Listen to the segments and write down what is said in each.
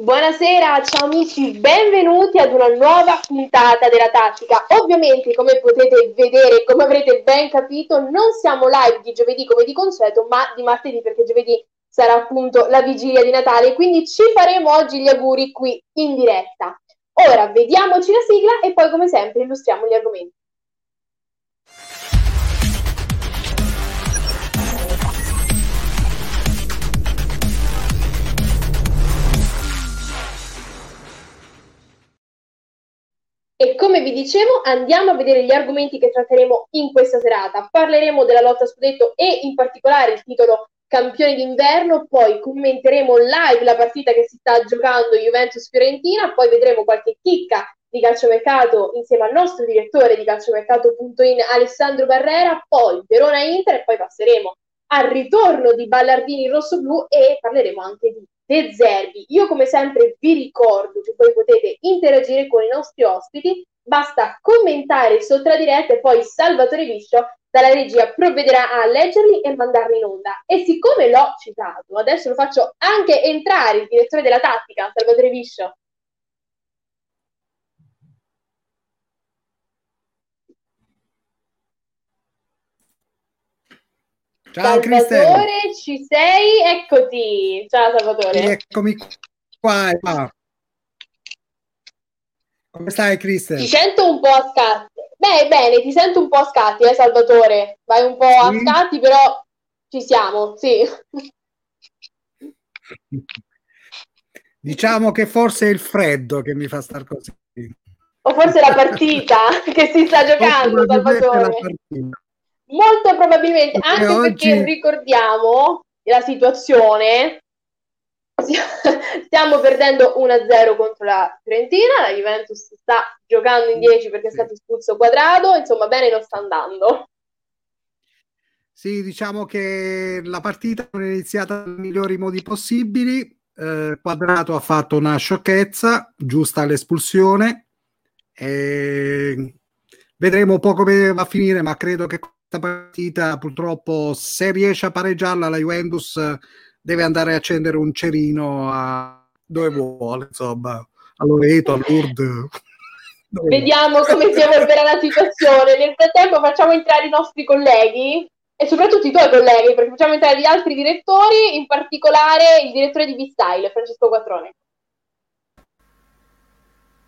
Buonasera, ciao amici, benvenuti ad una nuova puntata della tattica. Ovviamente, come potete vedere, come avrete ben capito, non siamo live di giovedì come di consueto, ma di martedì perché giovedì sarà appunto la vigilia di Natale, quindi ci faremo oggi gli auguri qui in diretta. Ora vediamoci la sigla e poi come sempre illustriamo gli argomenti. E come vi dicevo, andiamo a vedere gli argomenti che tratteremo in questa serata. Parleremo della lotta scudetto e in particolare il titolo campione d'inverno, poi commenteremo live la partita che si sta giocando Juventus-Fiorentina, poi vedremo qualche chicca di calciomercato insieme al nostro direttore di calciomercato.in Alessandro Barrera, poi Verona-Inter e poi passeremo al ritorno di Ballardini rosso-blu e parleremo anche di De Zerbi. Io come sempre vi ricordo che voi potete interagire con i nostri ospiti, basta commentare sotto la diretta e poi Salvatore Viscio dalla regia provvederà a leggerli e mandarli in onda. E siccome l'ho citato, adesso lo faccio anche entrare il direttore della tattica, Salvatore Viscio. Ciao Salvatore, ci sei? Eccoti. Ciao Salvatore. Eccomi qua. qua. Come stai Cristian? Ti sento un po' a scatti. Beh, bene, ti sento un po' a scatti, eh Salvatore. Vai un po' a scatti, però ci siamo, sì. Diciamo che forse è il freddo che mi fa star così. O forse la partita che si sta giocando, Salvatore. Molto probabilmente, anche oggi... perché ricordiamo la situazione, stiamo perdendo 1-0 contro la Fiorentina, la Juventus sta giocando in 10 perché è stato espulso quadrato, insomma bene non sta andando. Sì, diciamo che la partita non è iniziata nei migliori modi possibili. Eh, Quadrato ha fatto una sciocchezza, giusta l'espulsione. E vedremo un po' come va a finire, ma credo che partita purtroppo se riesce a pareggiarla la Juventus deve andare a accendere un cerino a dove vuole, insomma, a Loreto, a Lourdes. Vediamo come si evolverà la situazione. Nel frattempo facciamo entrare i nostri colleghi e soprattutto i tuoi colleghi, perché facciamo entrare gli altri direttori, in particolare il direttore di B-Style, Francesco Quattrone.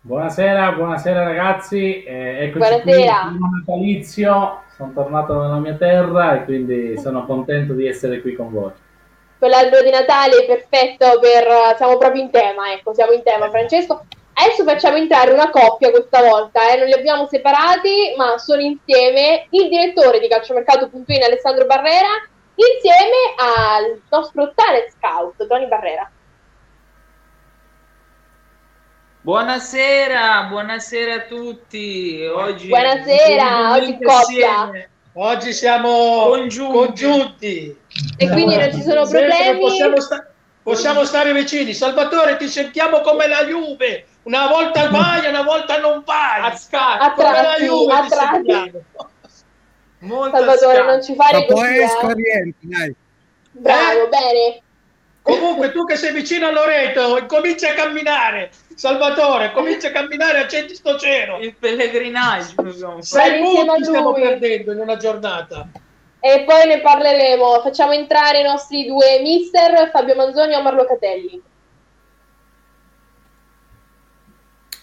Buonasera, buonasera ragazzi, eh, eccoci buonasera. qui, natalizio, sono tornato nella mia terra e quindi sono contento di essere qui con voi. Con l'albero di Natale è perfetto per... siamo proprio in tema, ecco, siamo in tema Francesco. Adesso facciamo entrare una coppia questa volta, eh? non li abbiamo separati, ma sono insieme il direttore di calciomercato.in Alessandro Barrera insieme al nostro talent scout Tony Barrera. Buonasera, buonasera a tutti. Oggi buonasera, oggi coppia. Oggi siamo congiunti. congiunti. E quindi non ci sono problemi. Possiamo, sta- possiamo, stare vicini. Salvatore, ti sentiamo come la Juve. Una volta vai, una volta non vai. A scatti. A tratti, Juve, a tratti. Salvatore, non ci fare così. Eh. Dai. Bravo, eh? bene. Comunque tu che sei vicino a Loreto, comincia a camminare. Salvatore, comincia a camminare, accendi sto cielo. Il pellegrinaggio. Sei punti stiamo perdendo in una giornata. E poi ne parleremo. Facciamo entrare i nostri due mister, Fabio Manzoni e Omar Locatelli.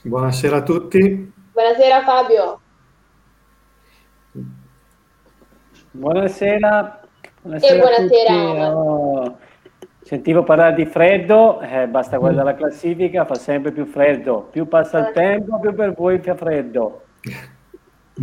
Buonasera a tutti. Buonasera Fabio. Buonasera. buonasera e buonasera. Sentivo parlare di freddo, eh, basta guardare la classifica, fa sempre più freddo. Più passa il tempo, più per voi fa freddo.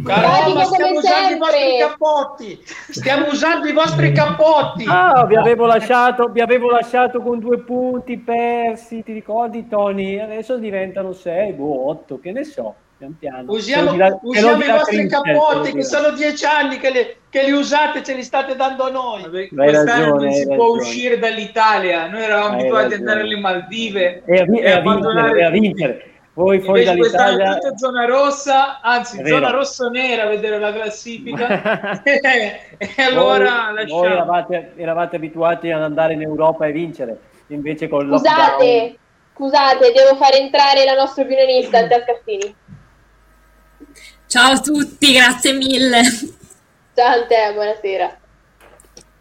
Caramba, stiamo usando i vostri cappotti. Stiamo usando i vostri cappotti. Ah, vi avevo lasciato, vi avevo lasciato con due punti persi, ti ricordi Tony? Adesso diventano sei, boh, otto, che ne so. Pian piano. Usiamo, dirà, usiamo i vostri cappotti che sono dieci anni che, le, che, li usate, ce li state dando a noi. Vabbè, quest'anno non si può uscire dall'Italia. Noi eravamo hai abituati ad andare alle Maldive e a, e a, vincere, e a vincere. Voi fuori dall'Italia tutta zona rossa, anzi zona rosso-nera a vedere la classifica e allora voi, voi eravate, eravate, abituati ad andare in Europa e vincere invece con Scusate, scusate, devo fare entrare la nostra opinionista, Andrea Scaffini. Ciao a tutti, grazie mille. Ciao a te, buonasera.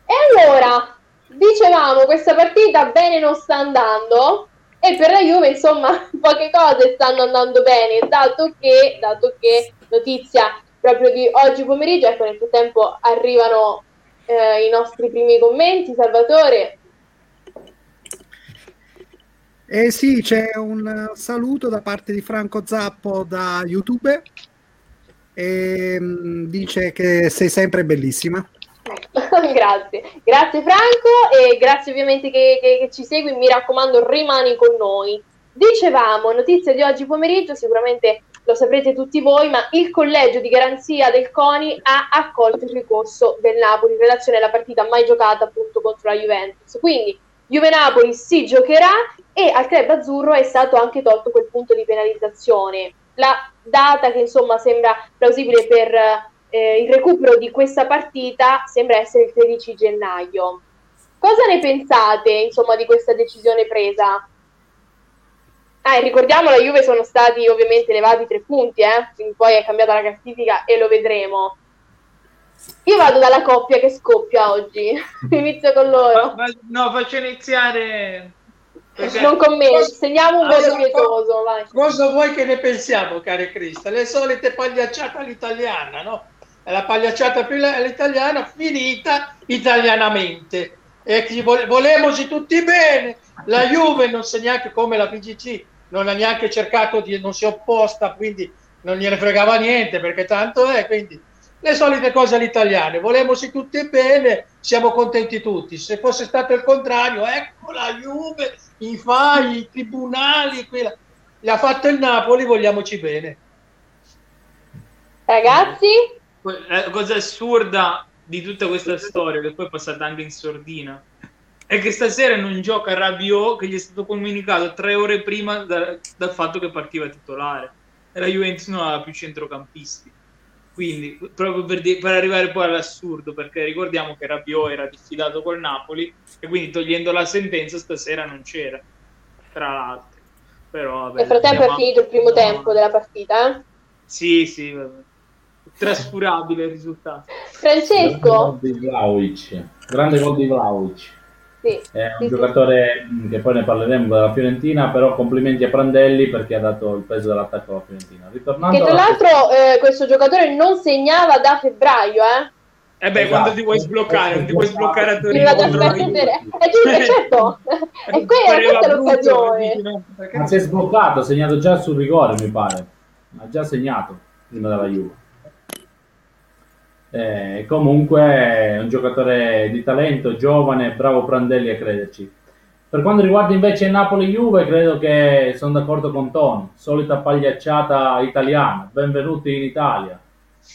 E allora, dicevamo, questa partita bene non sta andando e per la Juve, insomma, poche cose stanno andando bene, dato che, dato che notizia proprio di oggi pomeriggio, ecco, nel frattempo arrivano eh, i nostri primi commenti, Salvatore. Eh sì, c'è un saluto da parte di Franco Zappo da YouTube e mm, dice che sei sempre bellissima. grazie, grazie Franco e grazie ovviamente che, che, che, ci segui, mi raccomando rimani con noi. Dicevamo, notizia di oggi pomeriggio, sicuramente lo saprete tutti voi, ma il collegio di garanzia del CONI ha accolto il ricorso del Napoli in relazione alla partita mai giocata appunto contro la Juventus. Quindi Juve-Napoli si giocherà e al club azzurro è stato anche tolto quel punto di penalizzazione. La data che insomma sembra plausibile per eh, il recupero di questa partita sembra essere il 13 gennaio. Cosa ne pensate insomma di questa decisione presa? Ah, ricordiamo la Juve sono stati ovviamente elevati tre punti, eh? quindi poi è cambiata la classifica e lo vedremo. Io vado dalla coppia che scoppia oggi, inizio con loro. No, faccio iniziare. Perché... Non commento, segniamo un voto pietoso. Vai. Cosa vuoi che ne pensiamo, care Crista? Le solite pagliacciate all'italiana, no? È la pagliacciata più all'italiana finita italianamente. E volemoci tutti bene. La Juve non sa neanche come la PGC non ha neanche cercato di, non si è opposta, quindi non gliene fregava niente perché tanto è, quindi le solite cose all'italiane, volemmosi tutti bene, siamo contenti tutti, se fosse stato il contrario, ecco la Juve, i fai, i tribunali, quella. le ha fatto il Napoli, vogliamoci bene. Ragazzi? La cosa assurda di tutta questa storia, che poi è passata anche in sordina, è che stasera non gioca Rabiot che gli è stato comunicato tre ore prima da, dal fatto che partiva titolare e la Juventus non aveva più centrocampisti quindi proprio per, di- per, arrivare poi all'assurdo perché ricordiamo che Rabiot era diffidato col Napoli e quindi togliendo la sentenza stasera non c'era tra l'altro. Però vabbè, nel frattempo è finito il primo tempo della partita eh? sì sì vabbè. trascurabile il risultato. Francesco? Grande gol di Vlaovic sì, è un sì, giocatore sì. che poi ne parleremo della Fiorentina, però complimenti a Prandelli perché ha dato il peso dell'attacco alla Fiorentina. Ritornando che tra l'altro eh, questo giocatore non segnava da febbraio, eh? Eh beh, esatto. quando ti vuoi sbloccare, ti vuoi sbloccare a Torino. Eh, certo, e quella, questa è l'occasione. Ma si è sbloccato, ha segnato già sul rigore, mi pare. Ha già segnato prima della Juve. Eh, comunque è un giocatore di talento, giovane, bravo Prandelli a crederci. Per quanto riguarda invece Napoli-Juve, credo che sono d'accordo con Tony. Solita pagliacciata italiana. Benvenuti in Italia.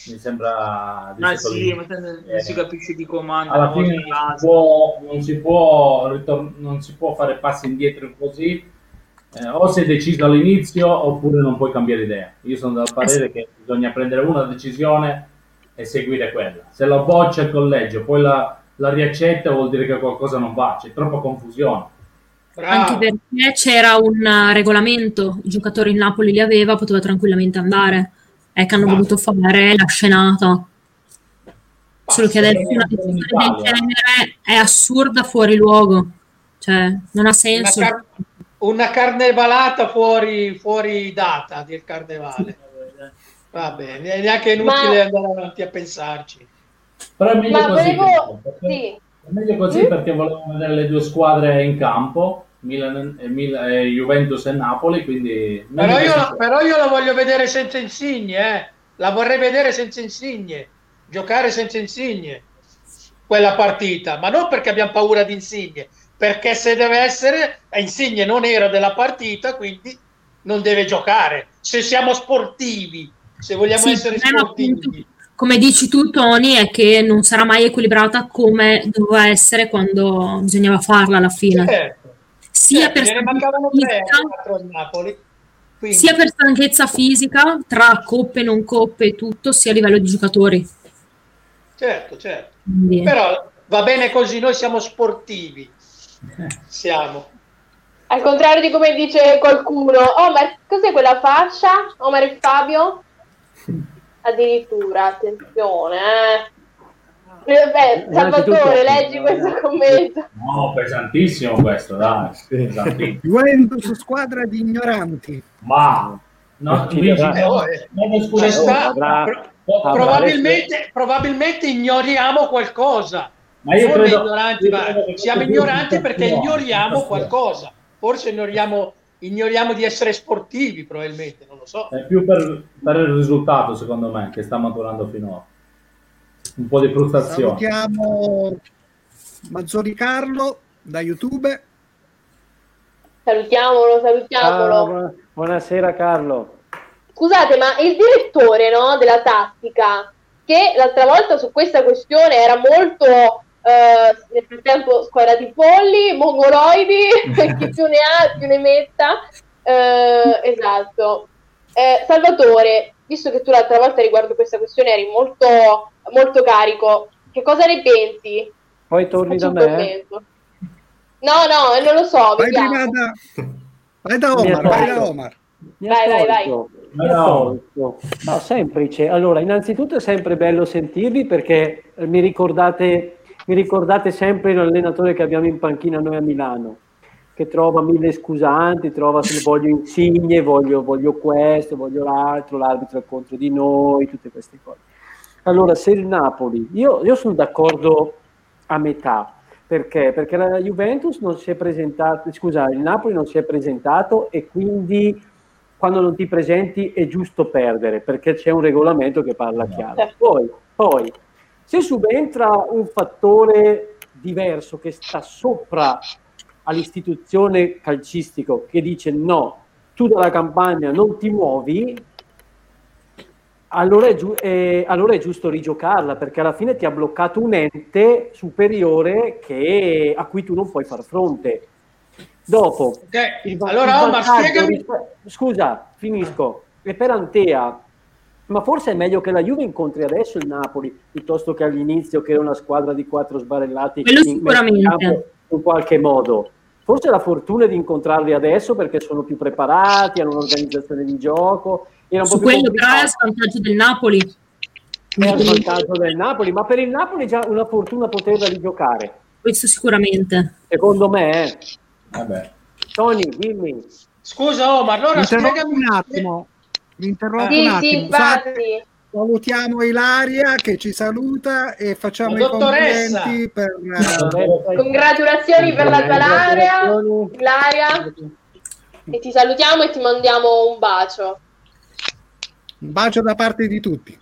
Mi sembra di ah, sì, ma non eh, si capisce di comando. Alla fine non si, può, non, si può, ritor- non si può fare passi indietro così. Eh, o si è deciso all'inizio oppure non puoi cambiare idea. Io sono del parere che bisogna prendere una decisione seguire quella. Se la boccia il collegio, poi la, la riaccetta, vuol dire che qualcosa non va, c'è troppa confusione. Bravo. Anche perché c'era un regolamento, il giocatore in Napoli li aveva, poteva tranquillamente andare. È che hanno Basta. voluto fare la scenata. Solo che adesso una decisione del genere è assurda fuori luogo. Cioè, non ha senso. Una, car- una carnevalata fuori, fuori data del carnevale. Va bene, è neanche inutile Ma... andare avanti a pensarci. Però è meglio Ma così. Volevo... Perché, sì. È meglio così mm? perché volevo vedere le due squadre in campo, Milan, e Milan, e Juventus e Napoli, quindi... Però io, però io, la voglio vedere senza insigne, eh. La vorrei vedere senza insigne, giocare senza insigne quella partita, ma non perché abbiamo paura di insigne, perché se deve essere, Insigne non era della partita, quindi non deve giocare. Se siamo sportivi, se vogliamo sì, essere sportivi. Appunto, come dici tu, Tony, è che non sarà mai equilibrata come doveva essere quando bisognava farla alla fine. Certo. Sia, certo, per tre, sia per stanchezza fisica, tra coppe e non coppe e tutto, sia a livello di giocatori. Certo, certo. Quindi. Però va bene così, noi siamo sportivi. Siamo. Al contrario di come dice qualcuno, Omar, cos'è quella fascia? Omar e Fabio? Addirittura, attenzione, eh. Eh, Beh, Salvatore, leggi questo commento. No, pesantissimo questo, dai. pesantissimo. Juventus squadra di ignoranti. Ma no, Ci Luigi, no, eh, pro- avrà probabilmente, probabilmente ignoriamo qualcosa. ma io Forse credo, ignoranti, io ma credo siamo ignoranti perché ignoriamo qualcosa. Forse ignoriamo, ignoriamo di essere sportivi, probabilmente, lo so. È più per, per il risultato, secondo me, che sta maturando finora. Un po' di frustrazione. Salutiamo Mazzoni Carlo da YouTube. Salutiamolo, salutiamolo. Ah, buona- buonasera Carlo. Scusate, ma il direttore no, della tattica, che l'altra volta su questa questione era molto, eh, nel frattempo, squadra di polli, mongoloidi, chi più ne ha più ne metta. Eh, esatto. Eh, Salvatore, visto che tu l'altra volta riguardo questa questione eri molto, molto carico, che cosa ne pensi? Poi torni Facci da me. No, no, non lo so, Vai da, vai da Omar, vai da. Omar. Mi Vai, vai, vai. No. No, semplice. Allora, innanzitutto è sempre bello sentirvi perché eh, mi ricordate, mi ricordate sempre l'allenatore che abbiamo in panchina noi a Milano, che trova mille scusanti, trova se voglio insigne, voglio, voglio questo, voglio l'altro, l'arbitro è contro di noi, tutte queste cose. Allora, se il Napoli, io, io sono d'accordo a metà, perché? Perché la Juventus non si è presentato, scusa, il Napoli non si è presentato e quindi quando non ti presenti è giusto perdere, perché c'è un regolamento che parla chiaro. Poi, poi se subentra un fattore diverso che sta sopra all'istituzione calcistico che dice no, tu dalla campagna non ti muovi, allora è, giu- eh, allora è giusto rigiocarla perché alla fine ti ha bloccato un ente superiore che- a cui tu non puoi far fronte. Dopo, Ok, il va- Allora, il Omar, spiegami. rispe- Scusa, finisco. E per Antea, ma forse è meglio che la Juve incontri adesso il Napoli piuttosto che all'inizio, che era una squadra di quattro sbarellati Quello in, sicuramente. in qualche modo. Forse la fortuna è di incontrarli adesso perché sono più preparati, hanno un'organizzazione di gioco. Era un po' Su più quello però è complicato. svantaggio del Napoli. È a vantaggio del Napoli, ma per il Napoli è già una fortuna poterla rigiocare. Questo sicuramente. Secondo me, eh. Vabbè. Tony, dimmi. Scusa, Omar, allora spiegami un attimo. Mi interrompo Sì, un sì, attimo. infatti. Sa- Salutiamo Ilaria che ci saluta e facciamo La i complimenti per eh, Congratulazioni per la tua laurea. Ilaria, e ti salutiamo e ti mandiamo un bacio. un bacio da parte di tutti.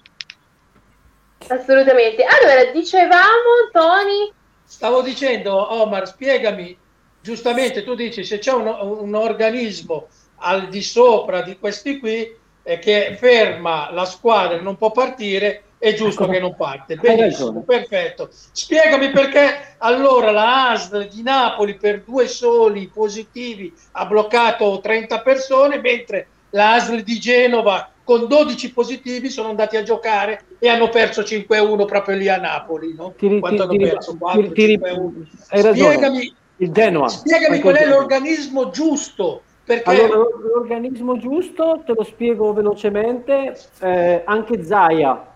Assolutamente. Allora, dicevamo, Tony, Stavo dicendo, Omar, spiegami, giustamente tu dici se c'è un, un organismo al di sopra di questi qui che ferma la squadra e non può partire, è giusto Ecco. che non parte. Benissimo, perfetto. Spiegami perché allora la ASL di Napoli per due soli positivi ha bloccato 30 persone, mentre la ASL di Genova con 12 positivi sono andati a giocare e hanno perso 5-1 proprio lì a Napoli. No? Ti Quanto ti- hanno perso? ti- 4, ti- 5-1. hai ragione. Spiegami, Il Genoa. spiegami qual è l'organismo giusto, perché Allora, l'or- l'organismo giusto, te lo spiego velocemente, eh, anche Zaia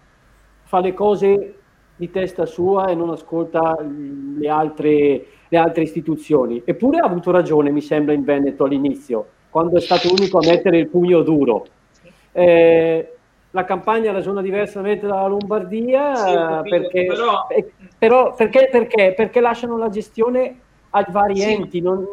fa le cose di testa sua e non ascolta le altre, le altre istituzioni. Eppure ha avuto ragione, mi sembra, in Veneto all'inizio, quando è stato l'unico a mettere il pugno duro. Eh, la campagna ragiona diversamente dalla Lombardia Sì, capito, perché, però- però- perché, perché? Perché lasciano la gestione ai vari Sì. enti. Non,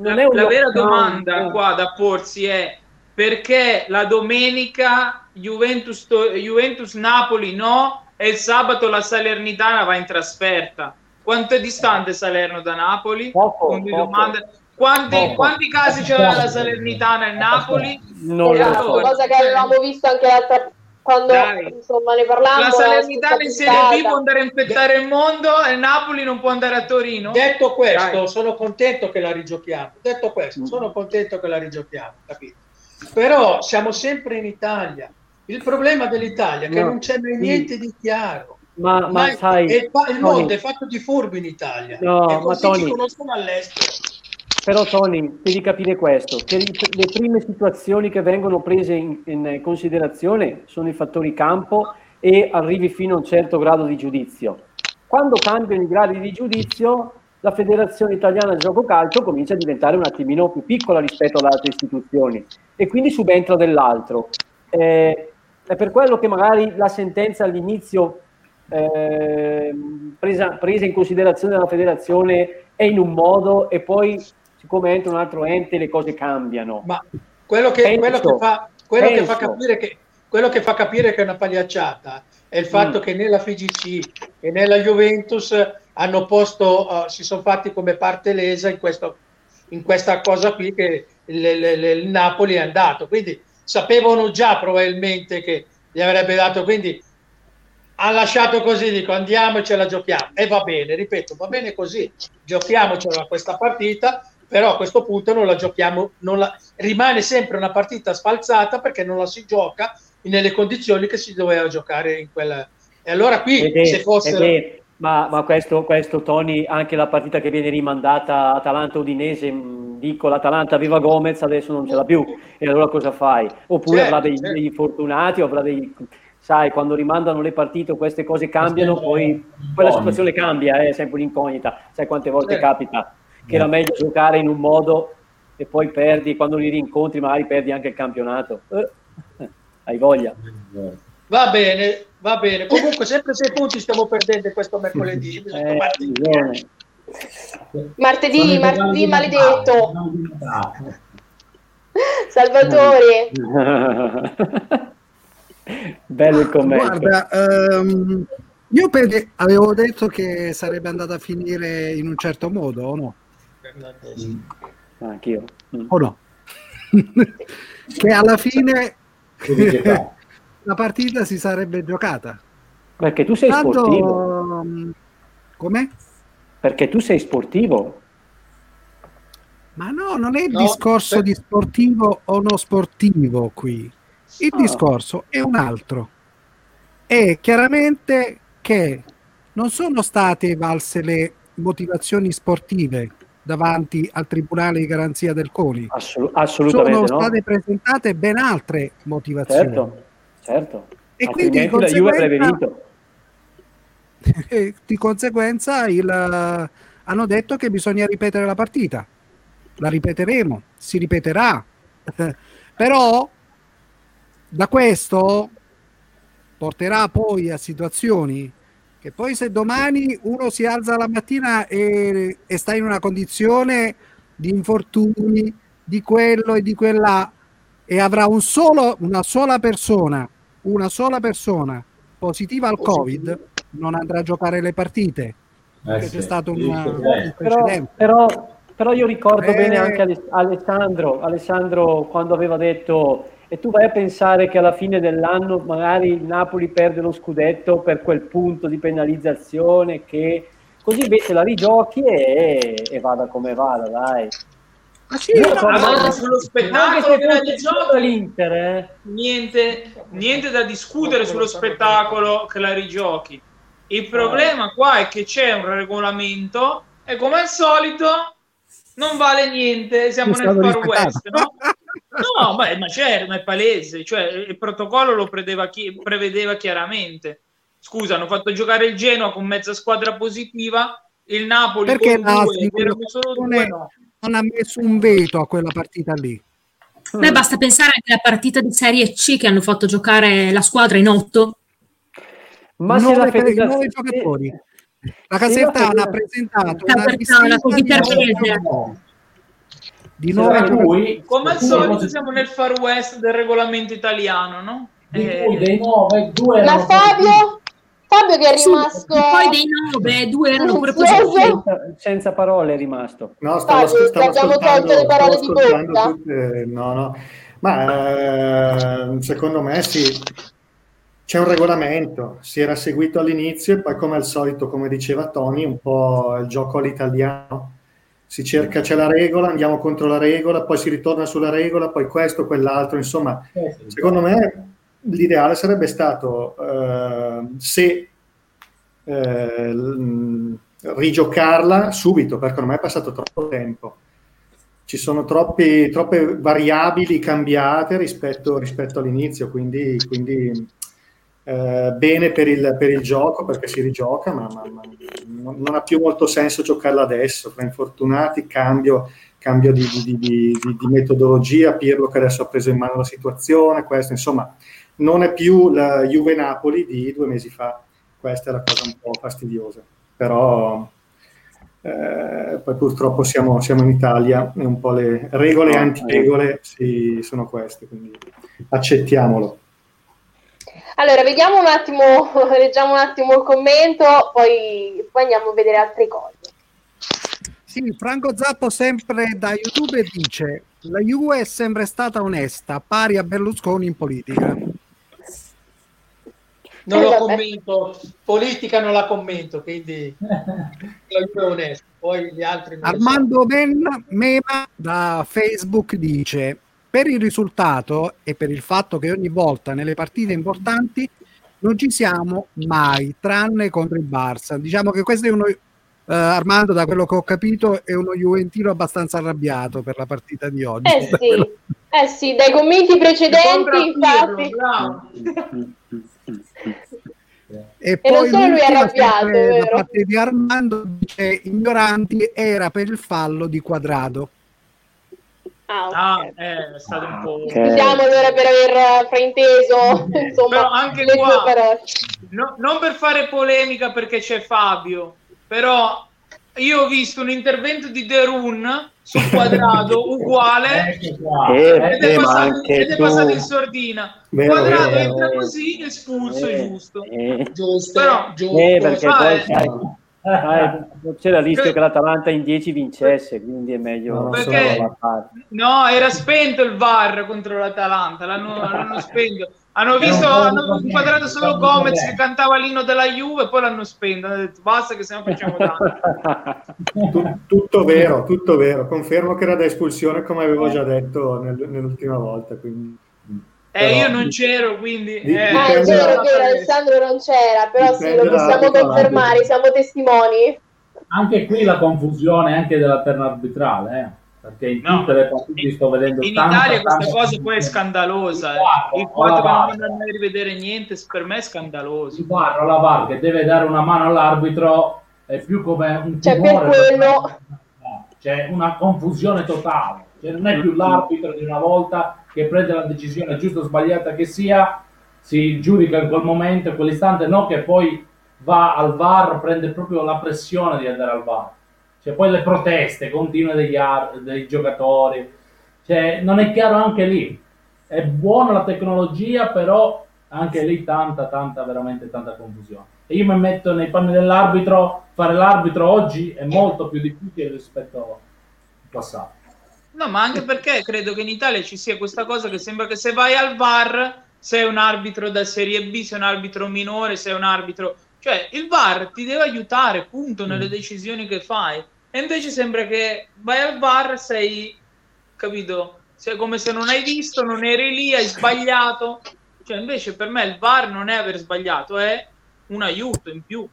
non La, è un la vera domanda eh. qua da porsi è perché la domenica Juventus, Juventus Napoli no e il sabato la Salernitana va in trasferta? Quanto è distante Salerno da Napoli? Poco. Quanti, Poco. quanti casi c'era la Salernitana e Napoli? Non lo so. cosa che avevamo visto anche l'altra quando Dai. insomma ne parlavamo. La Salernitana in Serie B può andare a infettare il mondo e Napoli non può andare a Torino? detto questo, Dai. sono contento che la rigiochiamo. Detto questo, sono contento che la rigiochiamo, capito? Però siamo sempre in Italia. Il problema dell'Italia è che No, non c'è mai sì. niente di chiaro. Ma, ma Mai- sai, e il, Tony, mondo è fatto di furbi in Italia No, e ma così Tony- ci conoscono all'estero. Però Tony, devi capire questo, che le prime situazioni che vengono prese in, in considerazione sono i fattori campo e arrivi fino a un certo grado di giudizio. Quando cambiano i gradi di giudizio, la Federazione Italiana Gioco Calcio comincia a diventare un attimino più piccola rispetto ad altre istituzioni e quindi subentra dell'altro. Eh, è per quello che magari la sentenza all'inizio eh, presa, presa in considerazione dalla federazione è in un modo e poi siccome entra un altro ente le cose cambiano. Ma quello che, penso, quello che, fa, quello che fa capire che quello che fa capire che è una pagliacciata è il fatto mm. che nella FIGC e nella Juventus hanno posto, uh, si sono fatti come parte lesa in, questo, in questa cosa qui che il, il, il, Napoli è andato. Quindi sapevano già probabilmente che gli avrebbe dato, quindi ha lasciato così, dico andiamo e ce la giochiamo. E va bene, ripeto, va bene così, giochiamocela questa partita, però a questo punto non la giochiamo, non la, rimane sempre una partita spalzata perché non la si gioca nelle condizioni che si doveva giocare in quella. E allora qui, è, se fosse... Ma, ma questo, questo, Tony, anche la partita che viene rimandata Atalanta-Udinese, dico l'Atalanta aveva Gomez, adesso non ce l'ha più, e allora cosa fai? Oppure certo, avrà dei, certo. dei fortunati, o avrà dei sai, quando rimandano le partite queste cose cambiano, poi quella situazione cambia, è sempre un'incognita. Sai quante volte certo. capita che era meglio giocare in un modo e poi perdi, quando li rincontri magari perdi anche il campionato. Eh, hai voglia. Va bene, va bene. Comunque sempre sei punti stiamo perdendo questo mercoledì. Eh, martedì, martedì, martedì maledetto. Salvatore. Bello il commento. Guarda, um, io per, avevo detto che sarebbe andata a finire in un certo modo, o no? Mm. Anch'io. Mm. O no? che alla fine la partita si sarebbe giocata. Perché tu sei Tanto, sportivo. Come? Perché tu sei sportivo. Ma no, non è il no, discorso per... di sportivo o no sportivo qui. Il oh. discorso è un altro. È chiaramente che non sono state valse le motivazioni sportive davanti al Tribunale di Garanzia del CONI. Assolut- assolutamente Sono state presentate ben altre motivazioni. Certo, certo. E quindi di conseguenza, di conseguenza il, hanno detto che bisogna ripetere la partita. La ripeteremo, si ripeterà. Però da questo porterà poi a situazioni che poi se domani uno si alza la mattina e, e sta in una condizione di infortuni, di quello e di quella e avrà un solo, una sola persona, una sola persona positiva al Covid, non andrà a giocare le partite. Eh sì, c'è stato un, un precedente. Però, però, però, io ricordo eh, bene anche Alessandro, Alessandro quando aveva detto e tu vai a pensare che alla fine dell'anno magari il Napoli perde lo scudetto per quel punto di penalizzazione che così invece la rigiochi e, e vada come vada, dai. Ma sì, Io no, ma sullo spettacolo della rigiochi l'Inter, eh. niente, niente da discutere sullo spettacolo che la rigiochi. Il problema qua è che c'è un regolamento e come al solito non vale niente, siamo nel Far West, no? No, ma, ma certo, ma è palese, cioè il protocollo lo prevedeva, chi, prevedeva chiaramente. Scusa, hanno fatto giocare il Genoa con mezza squadra positiva, il Napoli Perché con due, solo due, no. non ha messo un veto a quella partita lì. Beh, basta pensare alla partita di Serie C che hanno fatto giocare la squadra in otto. Ma se la federazione... giocatori. La Casertana ha presentato la Casertana, così per di nuovo lui, come al solito siamo nel far west del regolamento italiano, no? Di eh, cui dei nove, due Ma Fabio? Fabio che è rimasto... Sì, poi dei nove, due erano pure positivi. Senza, senza parole è rimasto. No, stavo, Fabio, stavo abbiamo tolto le parole di bocca. Tutte, no, no. Ma eh, secondo me sì, c'è un regolamento, si era seguito all'inizio e poi come al solito, come diceva Tony, un po' il gioco all'italiano si cerca, c'è la regola, andiamo contro la regola, poi si ritorna sulla regola, poi questo, quell'altro, insomma, secondo me l'ideale sarebbe stato eh, se eh, rigiocarla subito, perché ormai è passato troppo tempo. ci sono troppi, troppe variabili cambiate rispetto, rispetto all'inizio, quindi, quindi eh, bene per il, per il, gioco perché si rigioca, ma, ma, ma, non ha più molto senso giocarla adesso. Fra infortunati, cambio, cambio di, di, di, di, metodologia. Pirlo che adesso ha preso in mano la situazione, questo insomma non è più la Juve Napoli di due mesi fa. Questa è la cosa un po' fastidiosa, però eh, poi purtroppo siamo, siamo, in Italia e un po' le regole e antiregole sì, sono queste, quindi accettiamolo. Allora, vediamo un attimo, leggiamo un attimo il commento, poi, poi andiamo a vedere altre cose. Sì, Franco Zappo sempre da YouTube dice la Juve è sempre stata onesta, pari a Berlusconi in politica. Non eh, lo commento, politica non la commento, quindi la Juve è onesta. Poi gli altri Armando Ben Mema da Facebook dice per il risultato e per il fatto che ogni volta nelle partite importanti non ci siamo mai, tranne contro il Barça. Diciamo che questo è uno, eh, Armando, da quello che ho capito, è uno Juventino abbastanza arrabbiato per la partita di oggi. Eh sì, eh sì dai commenti precedenti, infatti. E, e poi non solo lui è arrabbiato, da parte di Armando dice ignoranti era per il fallo di quadrado. Ah, okay. ah eh, è stato un po'. Okay. Scusiamo allora per aver frainteso. Insomma, però anche qua, no, non per fare polemica perché c'è Fabio, però io ho visto un intervento di The Run sul quadrato uguale eh, ed, è passato, ed è passato in sordina. Vero, quadrato vero, entra vero. così, espulso, eh, giusto. Eh, giusto. Però, giusto. Eh, perché poi Ah, c'era il rischio che l'Atalanta in 10 vincesse, quindi è meglio. Perché, no, era spento il VAR contro l'Atalanta, l'hanno, l'hanno spento. Hanno visto, hanno inquadrato solo Gomez che cantava l'inno della Juve, poi l'hanno spento. Hanno detto basta che se no facciamo tanto. tutto vero, tutto vero. Confermo che era da espulsione, come avevo già detto nell'ultima volta. Quindi. Eh, io non c'ero, quindi... Di, eh. Ah, è vero, è vero, Alessandro non c'era, però sì, lo possiamo confermare, anche. siamo testimoni. Anche qui la confusione anche della terna arbitrale, eh? perché in no, tutte le partite sto vedendo in tanta, Italia questa cosa poi è scandalosa eh. il fatto che non vanno a rivedere niente per me è scandaloso il VAR la VAR che deve dare una mano all'arbitro è più come un cioè per quello c'è una confusione totale cioè, non è più l'arbitro di una volta che prende la decisione giusta o sbagliata che sia, si giudica in quel momento, in quell'istante, no che poi va al VAR, prende proprio la pressione di andare al VAR. Cioè, poi le proteste continue degli ar- dei giocatori, cioè, non è chiaro anche lì. È buona la tecnologia, però anche lì tanta, tanta, veramente tanta confusione. E io mi metto nei panni dell'arbitro, fare l'arbitro oggi è molto più difficile rispetto al passato. No, ma anche perché credo che in Italia ci sia questa cosa che sembra che se vai al VAR sei un arbitro da Serie B, sei un arbitro minore, sei un arbitro... Cioè, il VAR ti deve aiutare, punto, nelle mm. decisioni che fai. E invece sembra che vai al VAR, sei... capito? Sei come se non hai visto, non eri lì, hai sbagliato. Cioè, invece per me il VAR non è aver sbagliato, è un aiuto in più.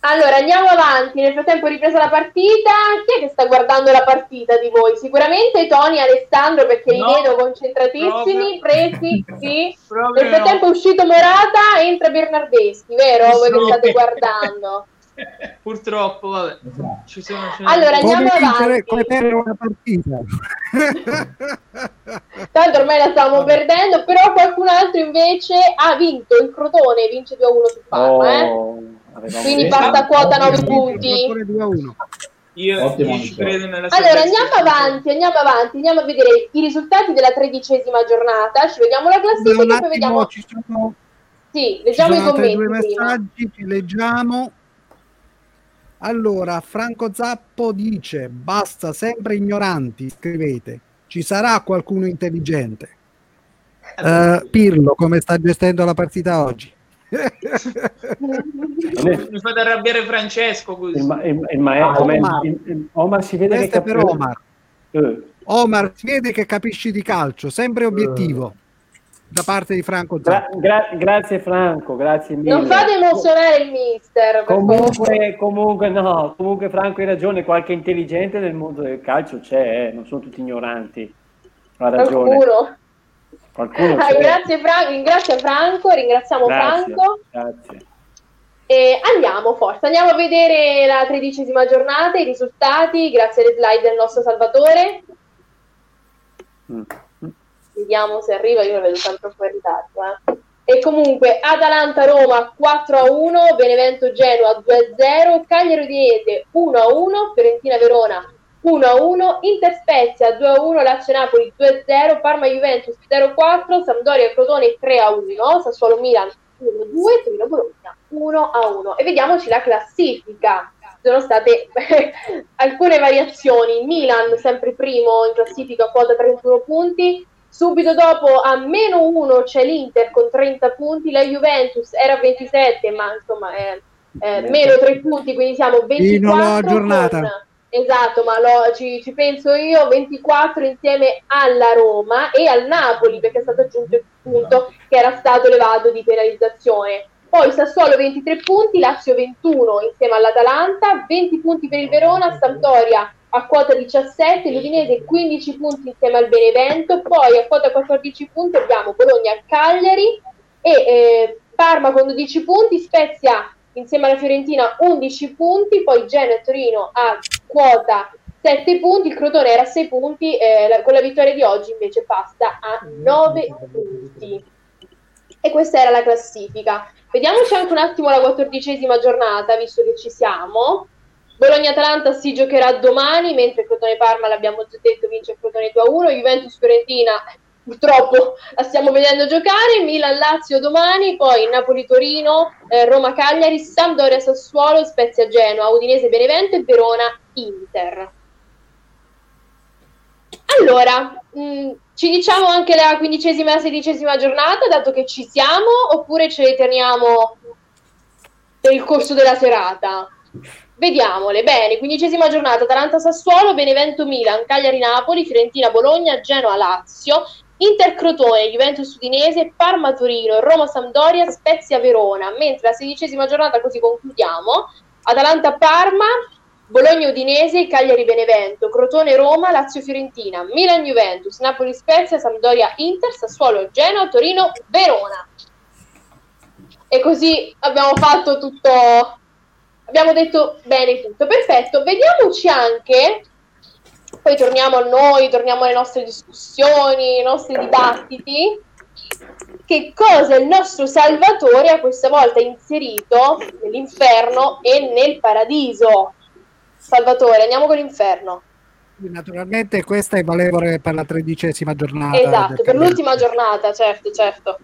Allora, andiamo avanti. Nel frattempo ripresa la partita. Chi è che sta guardando la partita di voi? Sicuramente Tony e Alessandro, perché no, li vedo concentratissimi, presi. Sì. Nel frattempo no. è uscito Morata, entra Bernardeschi, vero? Voi che state guardando. Purtroppo, vabbè. Ci sono, ci allora, andiamo come avanti. Come perdere una partita. Tanto ormai la stiamo oh. perdendo, però qualcun altro invece ha vinto. Il Crotone vince 2-1 su Parma, eh. oh. eh? Quindi basta quota 9 punti. Io, io ci credo nella Allora andiamo avanti, andiamo avanti, andiamo a vedere i risultati della tredicesima giornata. Ci vediamo la classifica e poi vediamo. Ci sono, sì, leggiamo i commenti. Due messaggi, ci leggiamo. Allora, Franco Zappo dice: basta sempre ignoranti, scrivete. Ci sarà qualcuno intelligente. Uh, Pirlo, come sta gestendo la partita oggi? Mi fate arrabbiare Francesco così. Il, il, il maestro, ah, Omar. Il, Omar si vede Questo che per Omar. Eh. Omar, si vede che capisci di calcio, sempre obiettivo. da parte di Franco gra- gra- grazie Franco, grazie mille. Non fate emozionare il mister. Comunque, comunque, no, comunque Franco hai ragione, qualche intelligente nel mondo del calcio c'è, eh, non sono tutti ignoranti. Ha ragione. Qualcuno. Qualcuno Ah, grazie Franco, ringrazio Franco, ringraziamo Grazie, Franco. grazie. E andiamo, forza, andiamo a vedere la tredicesima giornata, i risultati, grazie alle slide del nostro Salvatore. Mm. Vediamo se arriva, io lo vedo sempre un po' in ritardo. eh. E comunque Atalanta-Roma 4-1, Benevento-Genoa 2-0, Cagliari-Udinese 1-1, Fiorentina-Verona 1-1, Inter-Spezia 2-1, Lazio-Napoli 2-0, Parma-Juventus 0-4, Sampdoria-Crotone 3-1, Sassuolo-Milan 1-2, Torino-Bologna 1-1. E vediamoci la classifica. Sono state alcune variazioni. Milan sempre primo in classifica, quota 31 punti. Subito dopo a meno 1 c'è l'Inter con 30 punti, la Juventus era a 27, ma insomma è, è meno 3 punti, quindi siamo 24. Fino alla giornata. con- esatto, ma lo- ci, ci penso io, 24 insieme alla Roma e al Napoli, perché è stato aggiunto il punto che era stato levato di penalizzazione. Poi Sassuolo 23 punti, Lazio 21 insieme all'Atalanta, 20 punti per il Verona, Sampdoria a quota 17, l'Udinese 15 punti insieme al Benevento, poi a quota 14 punti abbiamo Bologna Cagliari e eh, Parma con 12 punti, Spezia insieme alla Fiorentina 11 punti, poi Genoa e Torino a quota 7 punti, il Crotone era a 6 punti, eh, la- con la vittoria di oggi invece passa a 9 punti. E questa era la classifica. Vediamoci anche un attimo la quattordicesima giornata, visto che ci siamo. Bologna-Atalanta si giocherà domani, mentre Crotone-Parma, l'abbiamo già detto, vince Crotone 2-1. Juventus-Fiorentina, purtroppo la stiamo vedendo giocare. Milan-Lazio domani, poi Napoli-Torino, eh, Roma-Cagliari, Sampdoria-Sassuolo, Spezia-Genoa, Udinese-Benevento e Verona-Inter. Allora, mh, ci diciamo anche la quindicesima e sedicesima giornata, dato che ci siamo, oppure ce le teniamo per il corso della serata? Vediamole. Bene, quindicesima giornata, Atalanta-Sassuolo, Benevento-Milan, Cagliari-Napoli, Fiorentina-Bologna, Genoa-Lazio, Inter-Crotone, Juventus-Udinese, Parma-Torino, Roma-Sampdoria, Spezia-Verona. Mentre la sedicesima giornata, così concludiamo, Atalanta-Parma, Bologna-Udinese, Cagliari-Benevento, Crotone-Roma, Lazio-Fiorentina, Milan-Juventus, Napoli-Spezia, Sampdoria-Inter, Sassuolo-Genoa, Torino-Verona. E così abbiamo fatto tutto, abbiamo detto bene tutto. Perfetto, vediamoci anche, poi torniamo a noi, torniamo alle nostre discussioni, ai nostri dibattiti, che cosa il nostro Salvatore ha questa volta inserito nell'inferno e nel paradiso. Salvatore, andiamo con l'inferno. Naturalmente questa è valevole per la tredicesima giornata. Esatto, per l'ultima giornata, certo, certo.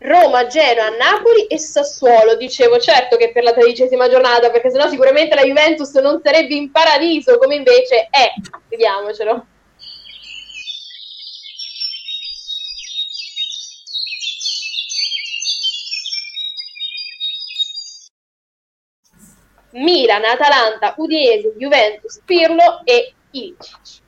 Roma, Genoa, Napoli e Sassuolo. Dicevo certo che per la tredicesima giornata, perché sennò sicuramente la Juventus non sarebbe in paradiso come invece è. Vediamocelo. Milan, Atalanta, Udinese, Juventus, Pirlo e Ilicic.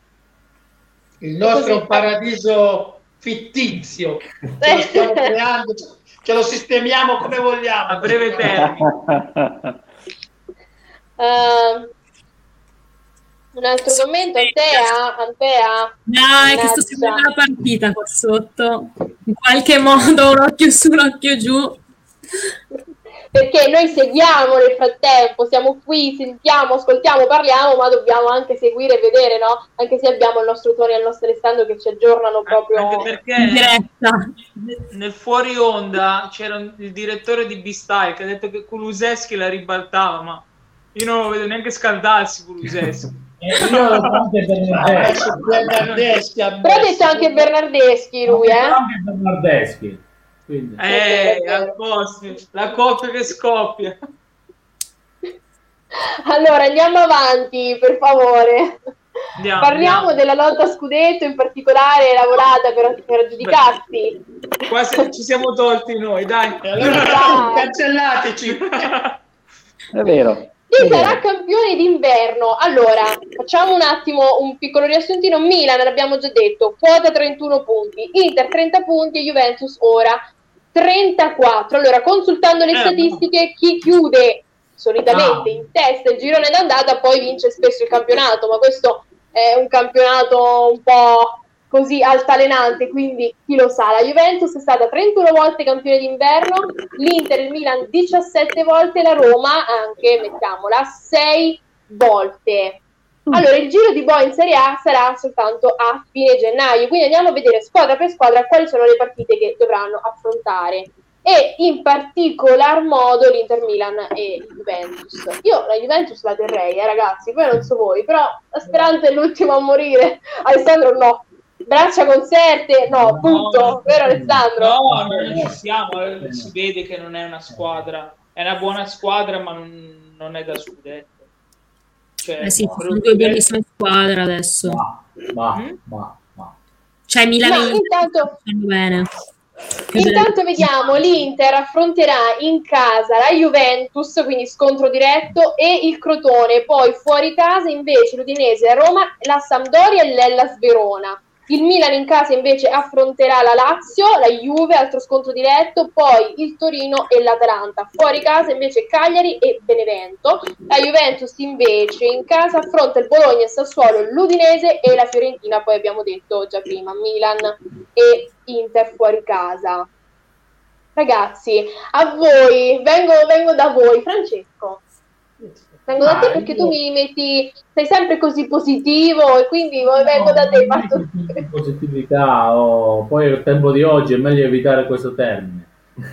Il nostro Così. paradiso fittizio. Ce lo stiamo creando, ce lo sistemiamo come vogliamo. A breve termine. Ehm, un altro commento, Antea? Antea? Dai, che sto seguendo la partita qua sotto. In qualche modo, un occhio su, un occhio giù. Perché noi seguiamo nel frattempo, siamo qui, sentiamo, ascoltiamo, parliamo, ma dobbiamo anche seguire e vedere, no? Anche se abbiamo il nostro Tony e il nostro Alessandro che ci aggiornano proprio. Anche In perché diretta. nel fuori onda c'era il direttore di B-Style che ha detto che Kuluseschi la ribaltava, ma io non lo vedo neanche scaldarsi Kuluseschi. Eh, io ho anche Bernardeschi. Però ha detto anche Bernardeschi lui, eh? Anche Bernardeschi. Quindi. Eh, a posto, la coppia che scoppia. Allora andiamo avanti, per favore. Andiamo, Parliamo andiamo. della lotta a scudetto, in particolare la volata per, per aggiudicarsi. Quasi ci siamo tolti noi, dai. Allora, dai. cancellateci. È vero. Chi sarà campione d'inverno? Allora, facciamo un attimo un piccolo riassuntino. Milan, l'abbiamo già detto, quota 31 punti, Inter 30 punti e Juventus ora 34. Allora, consultando le eh, statistiche, chi chiude solitamente no. in testa il girone d'andata poi vince spesso il campionato, ma questo è un campionato un po' così altalenante, quindi chi lo sa. La Juventus è stata 31 volte campione d'inverno, l'Inter il Milan 17 volte, la Roma anche, mettiamola, 6 volte. Mm. Allora, il giro di boa in Serie A sarà soltanto a fine gennaio, quindi andiamo a vedere squadra per squadra quali sono le partite che dovranno affrontare e in particolar modo l'Inter Milan e Juventus. Io la Juventus la terrei, eh, ragazzi, poi non so voi, però la speranza è l'ultimo a morire. Alessandro no, braccia conserte, no, no punto, no, vero Alessandro? No, non ci siamo, eh, si vede che non è una squadra, è una buona squadra ma non, non è da scudetto. Cioè, eh sì, sono due bellissime squadre adesso. Ma, ma, mm? ma, ma. Cioè Milan e intanto... bene. Intanto vediamo l'Inter affronterà in casa la Juventus, quindi scontro diretto, e il Crotone, poi fuori casa invece l'Udinese, Roma, la Sampdoria e l'Ellas Verona. Il Milan in casa invece affronterà la Lazio, la Juve, altro scontro diretto, poi il Torino e l'Atalanta. Fuori casa invece Cagliari e Benevento. La Juventus invece in casa affronta il Bologna, il Sassuolo, l'Udinese e la Fiorentina, poi abbiamo detto già prima, Milan e Inter fuori casa. Ragazzi, a voi, vengo, vengo da voi, Francesco. Vengo da te perché io... tu mi metti, sei sempre così positivo e quindi no, vengo da te. Fatto... Positività, oh, poi il tempo di oggi è meglio evitare questo termine.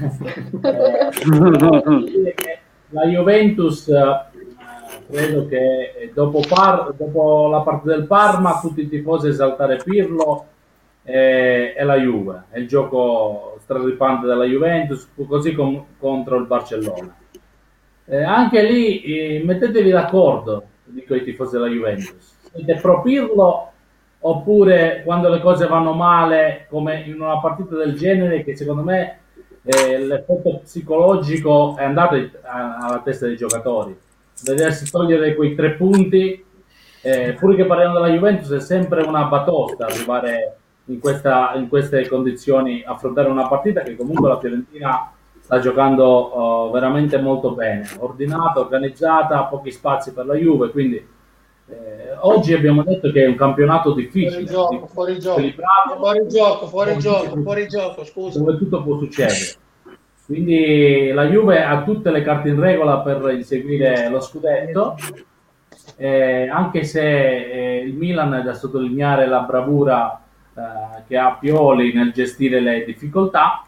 la Juventus credo che dopo, Par, dopo, la parte del Parma tutti i tifosi esaltare Pirlo e, e la Juve, è il gioco straripante della Juventus, così com, contro il Barcellona eh, anche lì eh, mettetevi d'accordo, dico i tifosi della Juventus. Siete pro Pirlo oppure quando le cose vanno male, come in una partita del genere, che secondo me eh, l'effetto psicologico è andato alla testa dei giocatori. Vedersi togliere quei tre punti, eh, pure che parliamo della Juventus, è sempre una batosta arrivare in, questa, in queste condizioni, affrontare una partita che comunque la Fiorentina sta giocando uh, veramente molto bene, ordinata, organizzata, pochi spazi per la Juve, quindi eh, oggi abbiamo detto che è un campionato difficile, fuori gioco, fuori gioco, fuori gioco, fuori gioco, fuori gioco, scusa. Dove tutto può succedere. Quindi la Juve ha tutte le carte in regola per inseguire lo scudetto, eh, anche se eh, il Milan è da sottolineare la bravura eh, che ha Pioli nel gestire le difficoltà,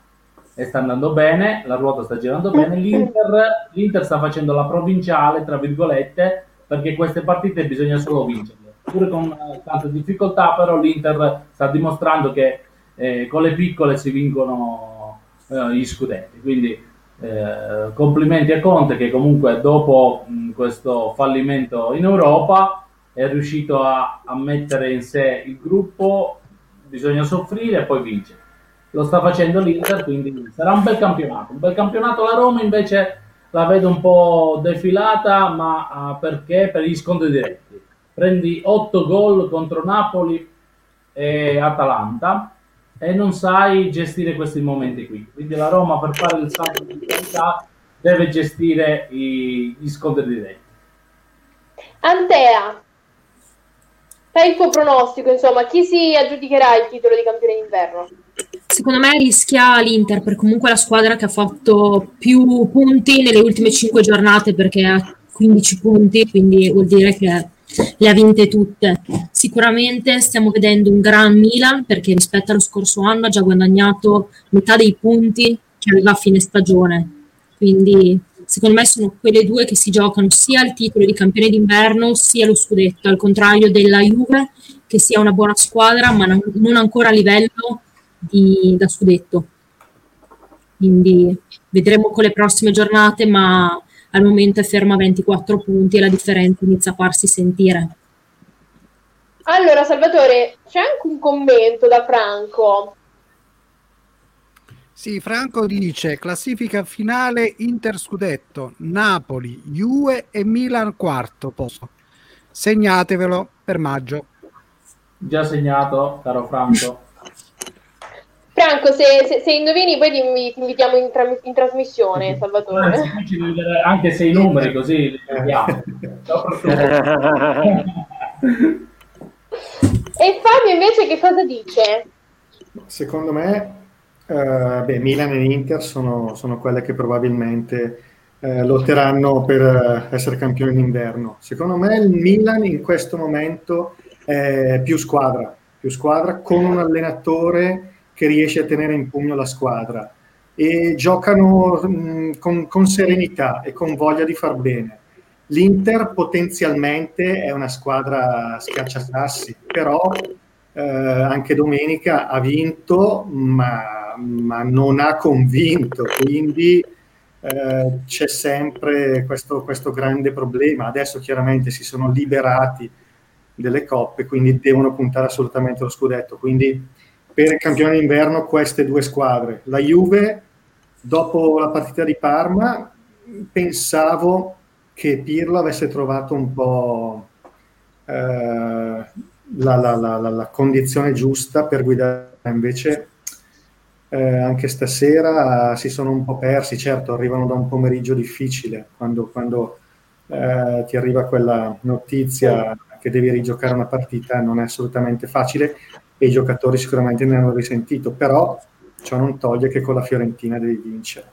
e sta andando bene, la ruota sta girando bene, l'Inter, l'Inter sta facendo la provinciale, tra virgolette, perché queste partite bisogna solo vincerle. Pure con eh, tante difficoltà, però l'Inter sta dimostrando che eh, con le piccole si vincono eh, gli scudetti. Quindi eh, complimenti a Conte che comunque dopo mh, questo fallimento in Europa è riuscito a, a mettere in sé il gruppo, bisogna soffrire e poi vincere lo sta facendo l'Inter, quindi sarà un bel campionato. Un bel campionato la Roma invece la vedo un po' defilata, ma uh, perché? Per gli scontri diretti. Prendi 8 gol contro Napoli e Atalanta e non sai gestire questi momenti qui. Quindi la Roma per fare il salto di qualità deve gestire i, gli scontri diretti. Antea, fai il tuo pronostico, insomma, chi si aggiudicherà il titolo di campione d'inverno? Secondo me rischia l'Inter, per comunque la squadra che ha fatto più punti nelle ultime 5 giornate perché ha 15 punti, quindi vuol dire che le ha vinte tutte. Sicuramente stiamo vedendo un gran Milan perché rispetto allo scorso anno ha già guadagnato metà dei punti che aveva a fine stagione. Quindi secondo me sono quelle due che si giocano sia il titolo di campione d'inverno sia lo scudetto, al contrario della Juve che sia una buona squadra ma non ancora a livello di, da scudetto. Quindi vedremo con le prossime giornate, ma al momento è ferma a 24 punti e la differenza inizia a farsi sentire. Allora, Salvatore, c'è anche un commento da Franco. Sì, Franco dice classifica finale Inter Scudetto, Napoli, Juve e Milan quarto posto. Segnatevelo per maggio. Già segnato, caro Franco. Franco, se, se, se indovini poi ti, ti invitiamo in, tra, in trasmissione, Salvatore. Anche se i numeri così li vediamo. e Fabio invece che cosa dice? Secondo me, eh, beh, Milan e Inter sono, sono quelle che probabilmente eh, lotteranno per eh, essere campioni d'inverno. Secondo me il Milan in questo momento è più squadra, più squadra con un allenatore che riesce a tenere in pugno la squadra e giocano mh, con, con serenità e con voglia di far bene. L'Inter potenzialmente è una squadra schiacciasassi, però eh, anche domenica ha vinto, ma, ma non ha convinto, quindi eh, c'è sempre questo, questo, grande problema. Adesso chiaramente si sono liberati delle coppe, quindi devono puntare assolutamente allo scudetto. Quindi per il campione d'inverno queste due squadre. La Juve, dopo la partita di Parma, pensavo che Pirlo avesse trovato un po' eh, la, la, la, la, condizione giusta per guidare, invece eh, anche stasera si sono un po' persi, certo arrivano da un pomeriggio difficile, quando, quando eh, ti arriva quella notizia che devi rigiocare una partita non è assolutamente facile e i giocatori sicuramente ne hanno risentito, però ciò non toglie che con la Fiorentina devi vincere.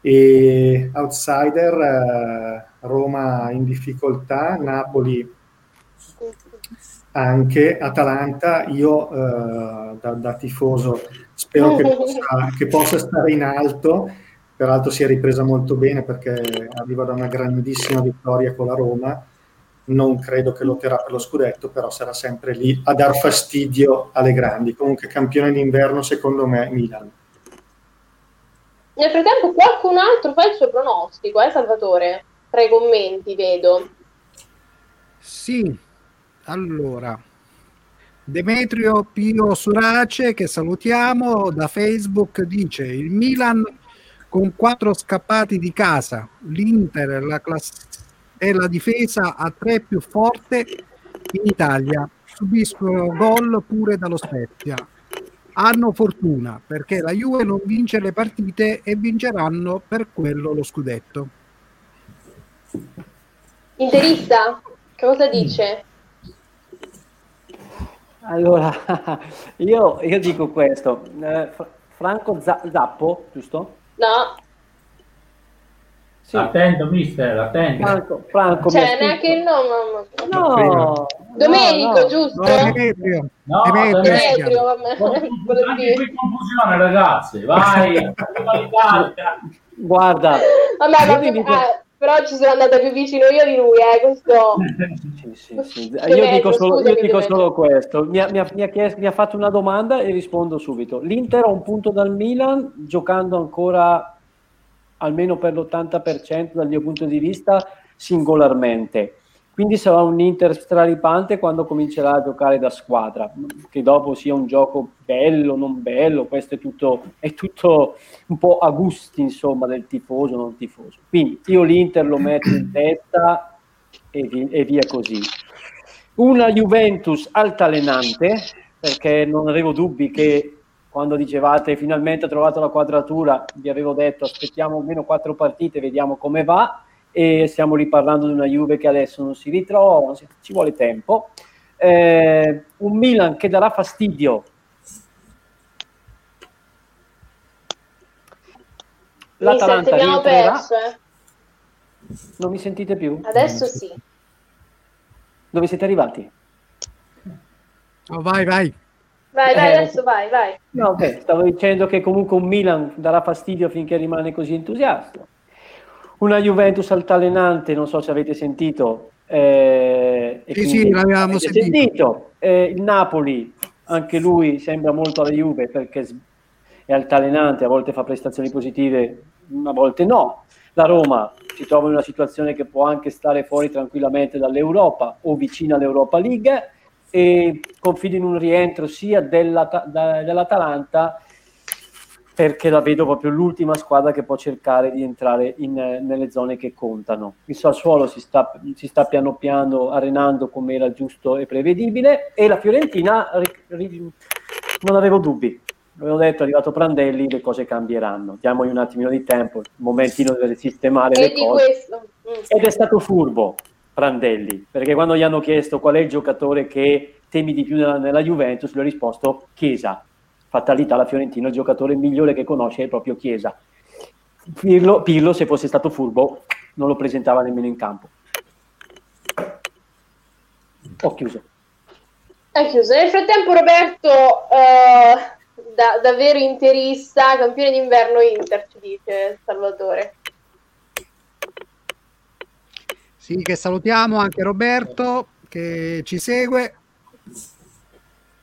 E outsider, eh, Roma in difficoltà, Napoli anche, Atalanta, io eh, da, da, tifoso spero che possa, che possa stare in alto, peraltro si è ripresa molto bene perché arriva da una grandissima vittoria con la Roma, non credo che lotterà per lo scudetto, però sarà sempre lì a dar fastidio alle grandi. Comunque campione d'inverno secondo me Milan. Nel frattempo qualcun altro fa il suo pronostico, eh Salvatore? Tra i commenti vedo. Sì, allora Demetrio Pio Surace, che salutiamo, da Facebook dice il Milan con quattro scappati di casa, l'Inter la class- è la difesa a tre più forte in Italia, subiscono gol pure dallo Spezia. Hanno fortuna perché la Juve non vince le partite e vinceranno per quello lo scudetto. Interista, cosa dice? Allora, io, io dico questo. Eh, Franco Zappo, giusto? No. Sì. Attento, mister, attento. Franco, Franco cioè, neanche il nome. No, Domenico, no, giusto? No, Demetrio. No, Demetrio, Demetrio. Anche qui confusione, ragazzi. Vai. Guarda. Vabbè, vabbè, dico... eh, però ci sono andata più vicino io di lui, eh, questo... sì, sì, sì. Io dico solo, io dico solo questo. Mi ha, mi, ha, mi, ha chiesto, mi ha fatto una domanda e rispondo subito. L'Inter ha un punto dal Milan, giocando ancora almeno per l'80% dal mio punto di vista, singolarmente. Quindi sarà un Inter straripante quando comincerà a giocare da squadra, che dopo sia un gioco bello, non bello, questo è tutto, è tutto un po' a gusti, insomma, del tifoso, non tifoso. Quindi io l'Inter lo metto in testa e, vi, e via così. Una Juventus altalenante, perché non avevo dubbi che quando dicevate finalmente ho trovato la quadratura, vi avevo detto aspettiamo almeno quattro partite, vediamo come va e stiamo riparlando di una Juve che adesso non si ritrova, ci vuole tempo. Eh, un Milan che darà fastidio. L'Atalanta abbiamo perso, eh. Non mi sentite più? Adesso sì. Dove siete arrivati? Oh, vai, vai. Vai, vai, eh, adesso vai, vai. No, okay. stavo dicendo che comunque un Milan darà fastidio finché rimane così entusiasta. Una Juventus altalenante, non so se avete sentito. Eh, sì, sì, l'avevamo sentito. sentito. Eh, il Napoli, anche lui sembra molto alla Juve perché è altalenante, a volte fa prestazioni positive, a volte no. La Roma si trova in una situazione che può anche stare fuori tranquillamente dall'Europa o vicina all'Europa League e confido in un rientro sia della, da, dell'Atalanta perché la vedo proprio l'ultima squadra che può cercare di entrare in, nelle zone che contano. Il Sassuolo si sta, si sta piano piano arenando come era giusto e prevedibile e la Fiorentina ri, ri, non avevo dubbi. Avevo detto, è arrivato Prandelli, le cose cambieranno. Diamogli un attimino di tempo, un momentino deve sistemare e le cose. Questo. Mm. Ed è stato furbo Prandelli, perché quando gli hanno chiesto qual è il giocatore che temi di più nella, nella Juventus, lui ha risposto Chiesa fatalità la Fiorentina, il giocatore migliore che conosce è proprio Chiesa. Pirlo, Pirlo, se fosse stato furbo, non lo presentava nemmeno in campo. Ho chiuso. È chiuso. Nel frattempo Roberto, uh, da, da vero interista, campione d'inverno Inter, ci dice Salvatore. Sì, che salutiamo anche Roberto che ci segue.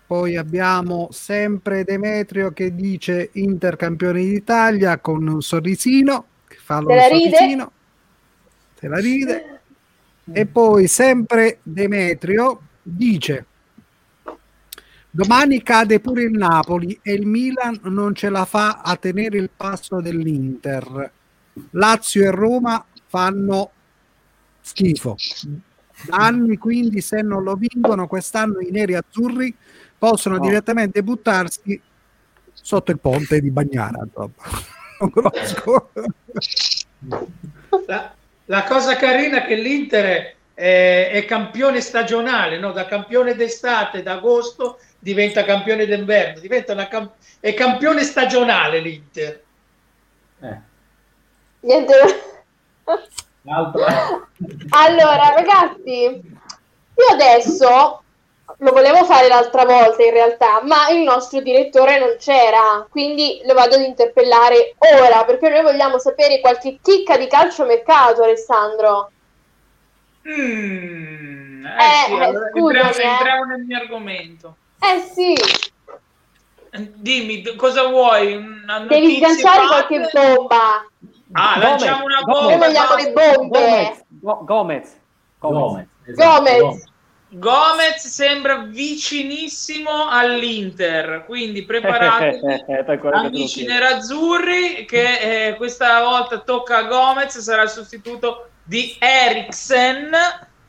Poi abbiamo sempre Demetrio che dice Inter campione d'Italia con un sorrisino, che fa lo sorrisino, se la ride. E poi sempre Demetrio dice Domani cade pure il Napoli e il Milan non ce la fa a tenere il passo dell'Inter. Lazio e Roma fanno schifo. Da anni quindi se non lo vincono quest'anno i neri azzurri possono no. direttamente buttarsi sotto il ponte di Bagnara. Non conosco. La, la, cosa carina è che l'Inter è, è campione stagionale, no? da campione d'estate, d'agosto diventa campione d'inverno, diventa una cam- è campione stagionale l'Inter. Eh. Niente. allora, ragazzi, io adesso lo volevo fare l'altra volta in realtà, ma il nostro direttore non c'era, quindi lo vado ad interpellare ora perché noi vogliamo sapere qualche chicca di calciomercato, Alessandro. Mm, eh, eh, sì, eh, allora entriamo, eh. entriamo nel mio argomento. Eh sì. Dimmi, cosa vuoi? Una Devi sganciare qualche bomba. Ah, Gomez, lanciamo una bomba. Noi vogliamo le bombe. Gomez. Gomez. Gomez. Esatto. Gomez. Gomez sembra vicinissimo all'Inter, quindi preparatevi amici nerazzurri che eh, questa volta tocca a Gomez, sarà il sostituto di Eriksen,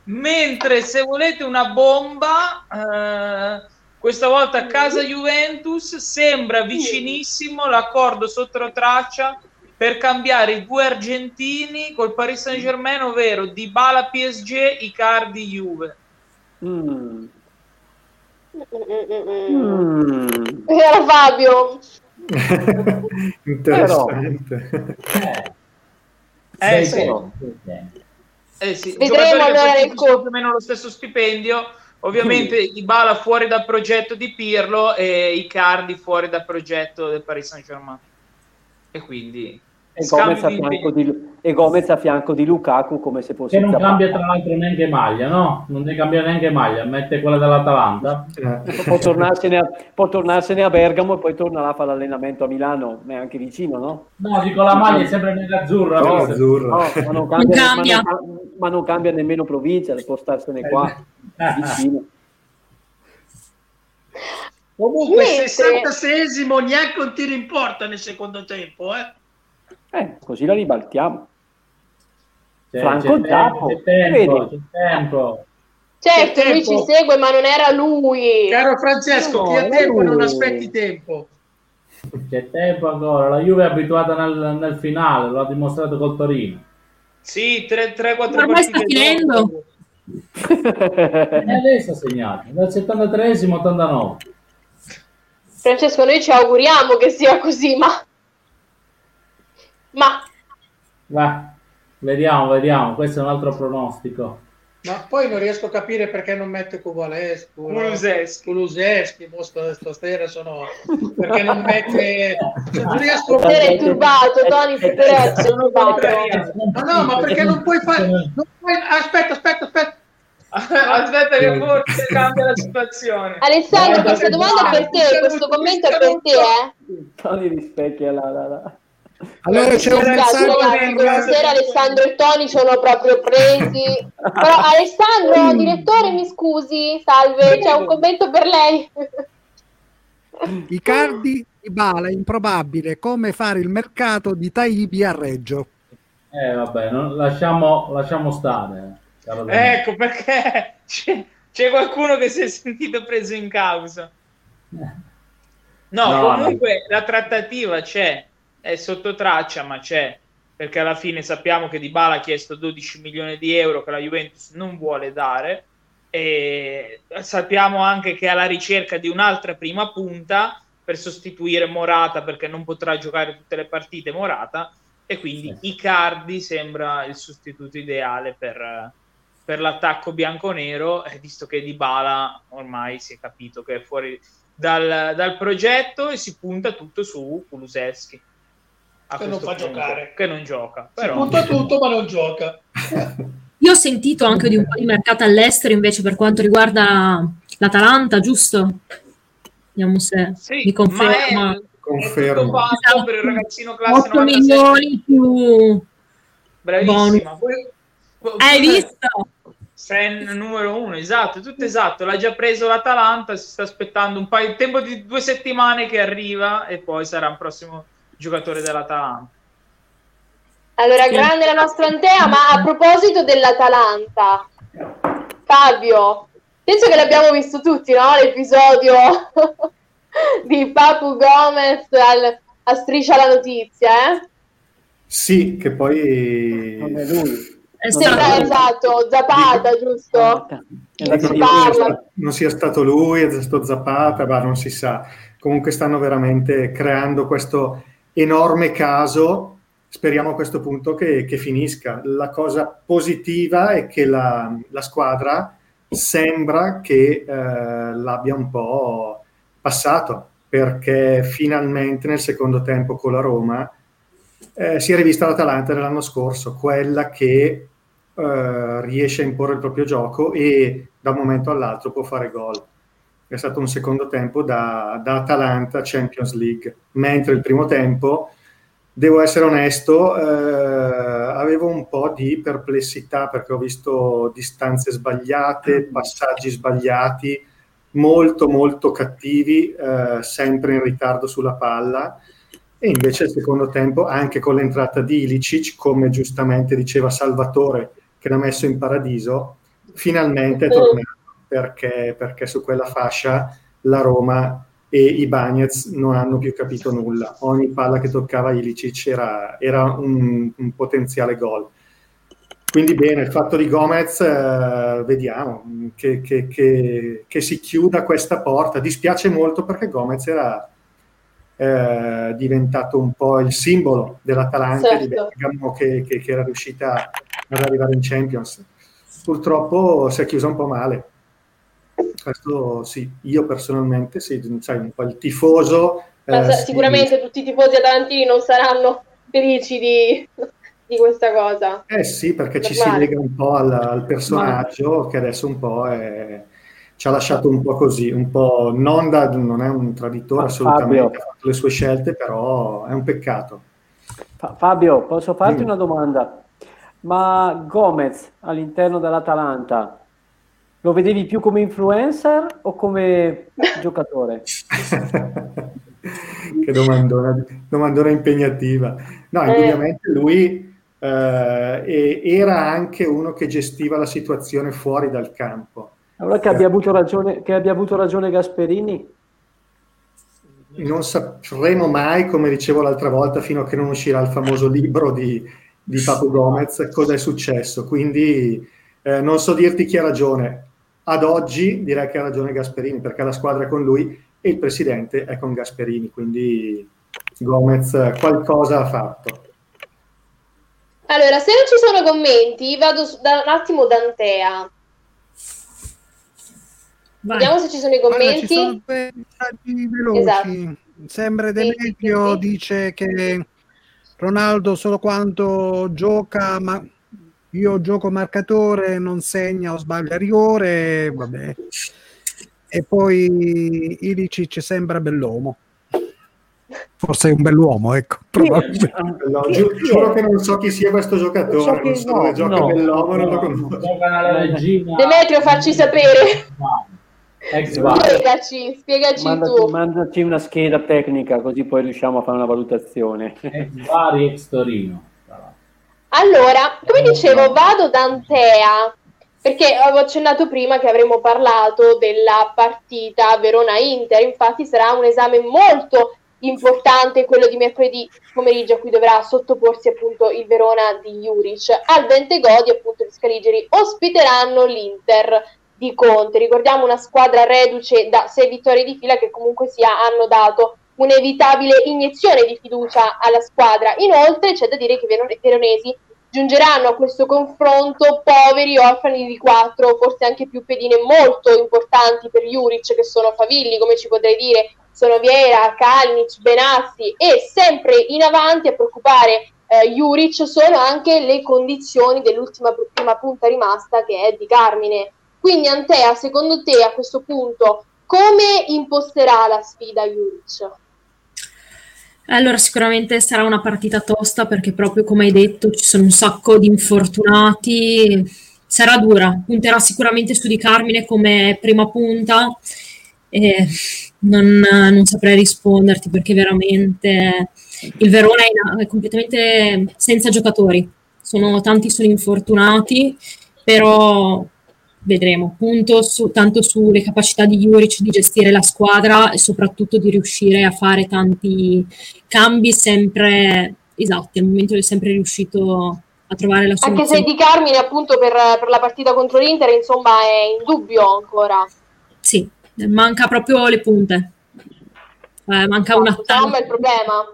mentre se volete una bomba, eh, questa volta a casa Juventus, sembra vicinissimo l'accordo sotto traccia per cambiare i due argentini col Paris Saint Germain, ovvero Dybala PSG, Icardi Juve. Mm. Mm. Era Fabio. Interessante. Eh, eh sì. Eh sì. Vedremo allora nel più o meno lo stesso stipendio. Ovviamente mm. Ibala fuori dal progetto di Pirlo e Icardi fuori dal progetto del Paris Saint-Germain. E quindi e Gomez, a fianco di, e Gomez a fianco di Lukaku come se fosse che non cambia tra l'altro neanche maglia no? non ne cambia neanche maglia mette quella dell'Atalanta eh. può, tornarsene a, può tornarsene a Bergamo e poi torna là a fare l'allenamento a Milano è anche vicino no? no dico la maglia è sempre nell'azzurra no, azzurra. No, ma, non cambia, non cambia. Ma, non, ma non cambia nemmeno provincia può starsene qua eh. vicino Comunque, Mentre... 66 neanche un tiro in porta nel secondo tempo, eh? Eh, così la ribaltiamo. C'è, Franco c'è Zappo, c'è tempo, c'è tempo. Certo, lui tempo. ci segue, ma non era lui. Caro Francesco, no, chi ha tempo lui. non aspetti tempo. C'è tempo ancora, la Juve è abituata nel, nel finale, lo ha dimostrato col Torino. Sì, 3-4 partite. sta finendo. e adesso ha segnato, dal 73 89. Francesco, noi ci auguriamo che sia così, ma ma... Beh, vediamo, vediamo, questo è un altro pronostico. Ma poi non riesco a capire perché non mette Kuvaleschi, Kuluseschi, Kuluseschi, stasera sono perché non mette cioè, non riesco a è turbato, Tony Federazzi, Ma no, ma perché non puoi fare non puoi... aspetta, aspetta, aspetta. Aspetta che forse cambia la situazione. Alessandro, questa domanda è per te, questo commento è per te, eh? Tony rispecchia la, la, la. Allora c'è un messaggio ragazzi, questa sera Alessandro e Tony sono proprio presi. Però Alessandro, direttore, mi scusi, salve, c'è un commento per lei. I cardi di Bala, improbabile, come fare il mercato di Taibi a Reggio. Eh vabbè, non, lasciamo, lasciamo stare. Ecco perché c'è, c'è, qualcuno che si è sentito preso in causa. No, no comunque no. la trattativa c'è, è sotto traccia, ma c'è. Perché alla fine sappiamo che Di Bala ha chiesto 12 milioni di euro che la Juventus non vuole dare. E sappiamo anche che è alla ricerca di un'altra prima punta per sostituire Morata perché non potrà giocare tutte le partite Morata e quindi sì. Icardi sembra il sostituto ideale per, per l'attacco bianco-nero, visto che Di Bala ormai si è capito che è fuori dal, dal progetto e si punta tutto su Kulusevski. Che non fa punto, giocare. Che non gioca. Però... Si punta tutto ma non gioca. Io ho sentito anche di un po' di mercato all'estero invece per quanto riguarda l'Atalanta, giusto? Vediamo se sì, mi conferma. È, Confermo. È esatto. per il ragazzino classe 8 milioni più bravissima. Hai visto? Sen numero uno, esatto, tutto esatto. L'ha già preso l'Atalanta. Si sta aspettando un paio di tempo di due settimane che arriva e poi sarà il prossimo giocatore dell'Atalanta. Allora, grande la nostra Antea, ma a proposito dell'Atalanta, Fabio, penso che l'abbiamo visto tutti, no? L'episodio di Papu Gomez al, a Striscia la Notizia, eh? Sì, che poi... Non è lui. Sembra esatto, Zapata, dico, giusto? Non, non sia stato lui, è stato Zapata, ma non si sa. Comunque stanno veramente creando questo enorme caso. Speriamo a questo punto che, che finisca. La cosa positiva è che la, la squadra sembra che eh, l'abbia un po' passato, perché finalmente nel secondo tempo con la Roma eh, si è rivista l'Atalanta dell'anno scorso, quella che eh, riesce a imporre il proprio gioco e da un momento all'altro può fare gol. È stato un secondo tempo da, da Atalanta Champions League, mentre il primo tempo, devo essere onesto, eh, avevo un po' di perplessità perché ho visto distanze sbagliate, passaggi sbagliati, molto molto cattivi, eh, sempre in ritardo sulla palla. E invece il secondo tempo anche con l'entrata di Ilicic, come giustamente diceva Salvatore che l'ha messo in paradiso, finalmente è tornato perché, perché su quella fascia la Roma e i Bagnets non hanno più capito nulla. Ogni palla che toccava Ilicic era, era un, un potenziale gol. Quindi bene, il fatto di Gomez, eh, vediamo che, che, che, che, si chiuda questa porta. Dispiace molto perché Gomez era eh, diventato un po' il simbolo dell'Atalanta certo. di Bergamo che, era riuscita ad arrivare in Champions. Purtroppo si è chiusa un po' male. Questo sì, io personalmente sì, sai, un po' il tifoso. Eh, sicuramente sì. tutti i tifosi atalantini non saranno felici di di questa cosa. Eh sì, perché ci si lega un po' al, al personaggio Ma... che adesso un po' è, ci ha lasciato un po' così, un po' non, da, non è un traditore assolutamente, Fabio. ha fatto le sue scelte, però è un peccato. Fabio, posso farti sì. una domanda? Ma Gomez all'interno dell'Atalanta lo vedevi più come influencer o come giocatore? che domandona, domandona impegnativa. No, eh. indubbiamente lui eh, era anche uno che gestiva la situazione fuori dal campo. Allora che abbia avuto ragione, che abbia avuto ragione Gasperini? Non sapremo mai, come dicevo l'altra volta, fino a che non uscirà il famoso libro di, di Papo Gomez, cosa è successo. Quindi eh, non so dirti chi ha ragione. Ad oggi direi che ha ragione Gasperini, perché la squadra è con lui e il presidente è con Gasperini, quindi Gomez qualcosa ha fatto. Allora, se non ci sono commenti, vado da un attimo da Antea. Vai. Vediamo se ci sono i commenti. Guarda, ci sono esatto. Sembra Demetrio sì, sì. dice che Ronaldo solo quando gioca, ma io gioco marcatore, non segna o sbaglia rigore, vabbè. E poi Ilicic sembra bell'uomo. Forse è un bell'uomo, ecco. Probabilmente. No, gi- giuro che non so chi sia questo giocatore, so non so dove gioca no, bell'uomo, non lo conosco. Demetrio, facci sapere. Spiegaci, spiegaci mandaci, tu. Mandaci una scheda tecnica così poi riusciamo a fare una valutazione. Vari ex Torino. Allora, come dicevo, vado da Antea perché avevo accennato prima che avremmo parlato della partita Verona-Inter, infatti sarà un esame molto importante quello di mercoledì pomeriggio a cui dovrà sottoporsi appunto il Verona di Juric. Al Ventegodi appunto gli Scaligeri ospiteranno l'Inter di Conte. Ricordiamo una squadra reduce da sei vittorie di fila che comunque sia hanno dato un'evitabile iniezione di fiducia alla squadra. Inoltre c'è da dire che i veronesi giungeranno a questo confronto poveri orfani di quattro, forse anche più pedine molto importanti per Juric che sono Favilli, come ci potrei dire, sono Viera, Kalnic, Benassi e sempre in avanti a preoccupare eh, Juric sono anche le condizioni dell'ultima prima punta rimasta che è di Carmine. Quindi Antea, secondo te a questo punto come imposterà la sfida Juric? Allora, sicuramente sarà una partita tosta perché proprio come hai detto ci sono un sacco di infortunati. Sarà dura, punterà sicuramente su di Carmine come prima punta. E non, non saprei risponderti perché veramente il Verona è, completamente senza giocatori. Sono, tanti sono infortunati, però vedremo, punto su, tanto sulle capacità di Juric di gestire la squadra e soprattutto di riuscire a fare tanti cambi sempre esatti, al momento è sempre riuscito a trovare la soluzione. Anche se Di Carmine appunto per, per la partita contro l'Inter insomma è in dubbio ancora. Sì, manca proprio le punte. Eh, manca no, un attacco. è il problema.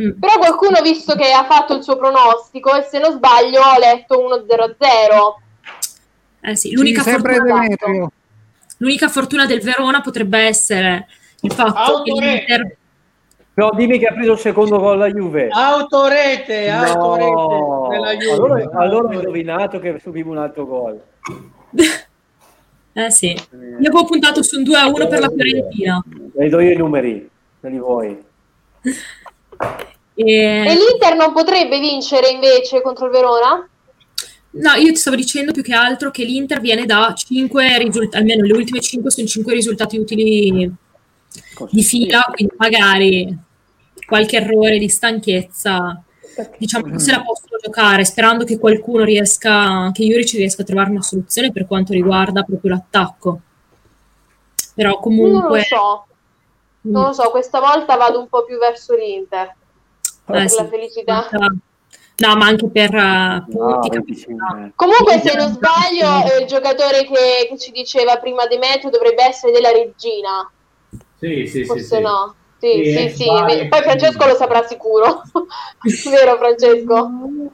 Mm. Però qualcuno, visto che ha fatto il suo pronostico, e se non sbaglio, ho letto 1-0-0 eh sì, l'unica, sì, fortuna, l'unica fortuna del Verona potrebbe essere il fatto Autorete. che l'Inter... No, dimmi che ha preso il secondo gol la Juve. Autorete, autorete no. della Juve. Allora, allora ho indovinato che subivo un altro gol. eh sì, io avevo puntato su un 2 a 1 per la Fiorentina. Le do io i numeri, se li vuoi. E... e l'Inter non potrebbe vincere invece contro il Verona? No, io ti stavo dicendo più che altro che l'Inter viene da 5 risultati, almeno le ultime 5 sono 5 risultati utili di fila, quindi magari qualche errore di stanchezza, diciamo che se la possono giocare, sperando che qualcuno riesca, che Juric riesca a trovare una soluzione per quanto riguarda proprio l'attacco. Però comunque... Non lo so, non lo so, questa volta vado un po' più verso l'Inter. Eh, per sì, la felicità. No, ma anche per uh, punti. No, Comunque, se non sbaglio, eh, il giocatore che, che, ci diceva prima Demetrio dovrebbe essere della regina. Sì, sì, Forse sì. no. Sì, sì, sì, sì. Poi Francesco lo saprà sicuro. Vero, Francesco?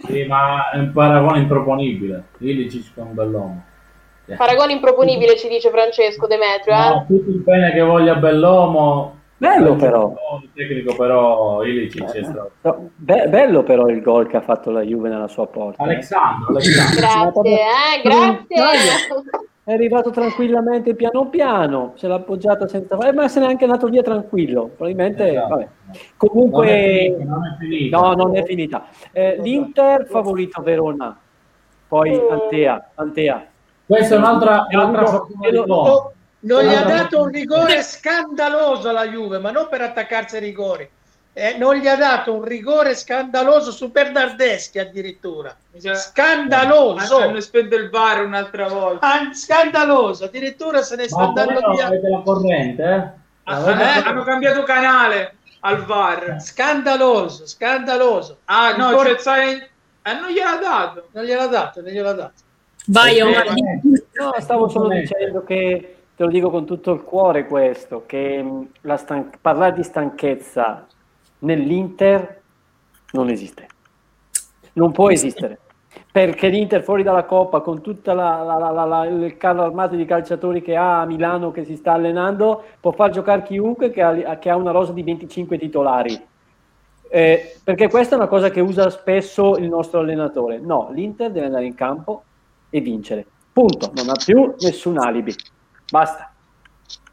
Sì, ma è un paragone improponibile. Lì ci sono un bell'uomo. Paragone improponibile, ci dice Francesco Demetrio. Eh? No, tutto il bene che voglia Bell'uomo Bello però. Il tecnico però Ilicic è stato. No, be- bello però il gol che ha fatto la Juve nella sua porta. Alexandro, Alexandro. Grazie, eh, grazie. È arrivato tranquillamente piano piano, se l'ha appoggiata senza fare, ma se n'è anche andato via tranquillo. Probabilmente, esatto. vabbè. Comunque, non è finita, non è finita. no, non è finita. Eh, L'Inter favorito Verona, poi Antea. Antea. Questa è un'altra, è un'altra fortuna di gol non gli ha dato un rigore scandaloso alla Juve, ma non per attaccarsi ai rigori. Eh, non gli ha dato un rigore scandaloso su Bernardeschi addirittura. Scandaloso. Hanno spento il VAR un'altra volta. Ah, scandaloso, addirittura se ne sta andando via. La corrente, eh? Ah, eh? Hanno cambiato canale al VAR. Scandaloso, scandaloso. Ah, no, cioè, sai... eh, non gliel'ha dato. Non gliel'ha dato, non gliel'ha dato. Vai, Omar. No, stavo solo dicendo che te lo dico con tutto il cuore questo, che mm, stan- parlare di stanchezza nell'Inter non esiste. Non può esistere. Perché l'Inter fuori dalla Coppa, con tutto il carro armato di calciatori che ha a Milano che si sta allenando, può far giocare chiunque che ha, che ha una rosa di 25 titolari. Eh, perché questa è una cosa che usa spesso il nostro allenatore. No, l'Inter deve andare in campo e vincere. Punto. Non ha più nessun alibi. Basta.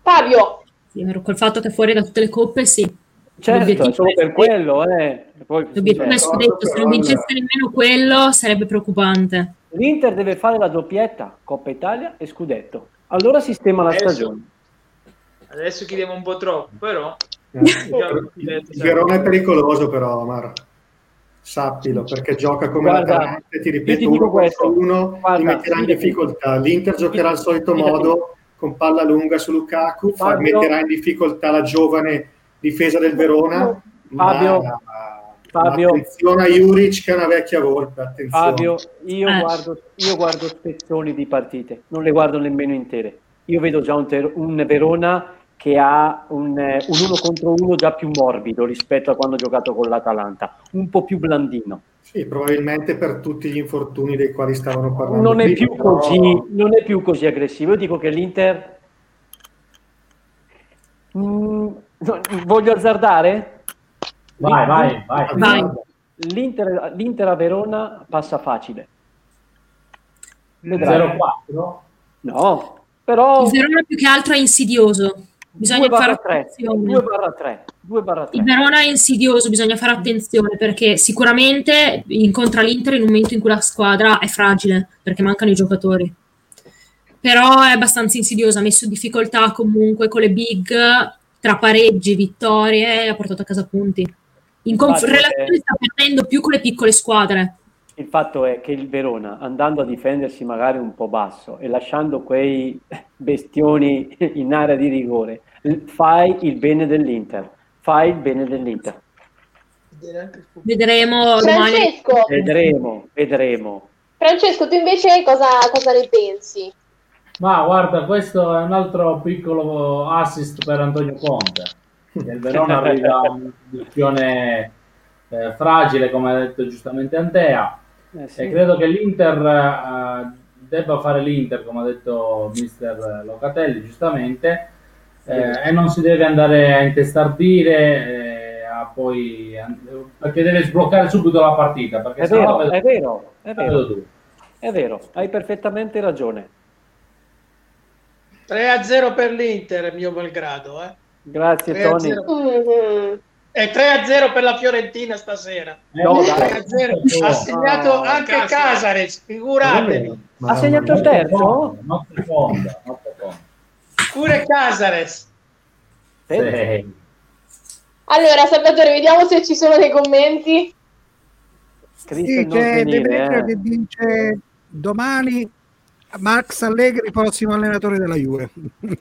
Fabio. Sì, col fatto che fuori da tutte le coppe, sì. Certo, solo per quello. Eh. Poi, L'obiettivo è scudetto, se non vincesse nemmeno quello sarebbe preoccupante. L'Inter deve fare la doppietta, Coppa Italia e scudetto. Allora sistema la adesso, stagione. Adesso chiediamo un po' troppo, però... Eh, il Verona è pericoloso però, Omar. Sappilo, perché gioca come Guarda, l'Atalanta, ti ripeto, ti uno questo. uno Guarda, ti metterà in difficoltà. L'Inter giocherà al solito modo, con palla lunga su Lukaku, Fabio, metterà in difficoltà la giovane difesa del Verona. Fabio, ma, Fabio attenzione a Juric che è una vecchia volpe. Attenzione. Fabio, io, eh. guardo, io guardo spezzoni di partite, non le guardo nemmeno intere. Io vedo già un, ter- un Verona che ha un, un, uno contro uno già più morbido rispetto a quando ha giocato con l'Atalanta, un po' più blandino. Sì, probabilmente per tutti gli infortuni dei quali stavano parlando. Non è, più, però... così, non è più così aggressivo. Io dico che l'Inter... Mm, voglio azzardare? Vai, vai, vai. vai. L'Inter, L'Inter a Verona passa facile. 0-4? No, però... Il Verona più che altro è insidioso. Bisogna fare 3, attenzione. 2 barra 3, 2 barra 3. Il Verona è insidioso, bisogna fare attenzione perché sicuramente incontra l'Inter in un momento in cui la squadra è fragile perché mancano i giocatori. Però è abbastanza insidioso, ha messo in difficoltà comunque con le big tra pareggi, vittorie, ha portato a casa punti. In conf- relazione sta perdendo più con le piccole squadre. Il fatto è che il Verona, andando a difendersi magari un po' basso e lasciando quei bestioni in area di rigore, fai il bene dell'Inter. Fai il bene dell'Inter. Vedremo. Francesco. Vedremo, vedremo. Francesco, tu invece cosa, cosa ne pensi? Ma guarda, questo è un altro piccolo assist per Antonio Conte. Che il Verona arriva a una posizione eh, fragile, come ha detto giustamente Antea. Eh sì. E credo che l'Inter eh, debba fare l'Inter, come ha detto mister Locatelli, giustamente, eh, e non si deve andare a intestardire. Eh, a poi, perché deve sbloccare subito la partita. Perché è, vero, vedo, è vero, è vero, è vero, hai perfettamente ragione. 3-0 per l'Inter, mio malgrado. Eh. Grazie Tony. E 3-0 per la Fiorentina stasera. Eh, no, 3-0. Ha segnato no, anche Casares, figuratevi. Ha segnato il terzo? Pure Casares. Sì. Allora, Salvatore, vediamo se ci sono dei commenti. Sì, c'è Demetrio eh. che dice domani Max Allegri, prossimo allenatore della Juve.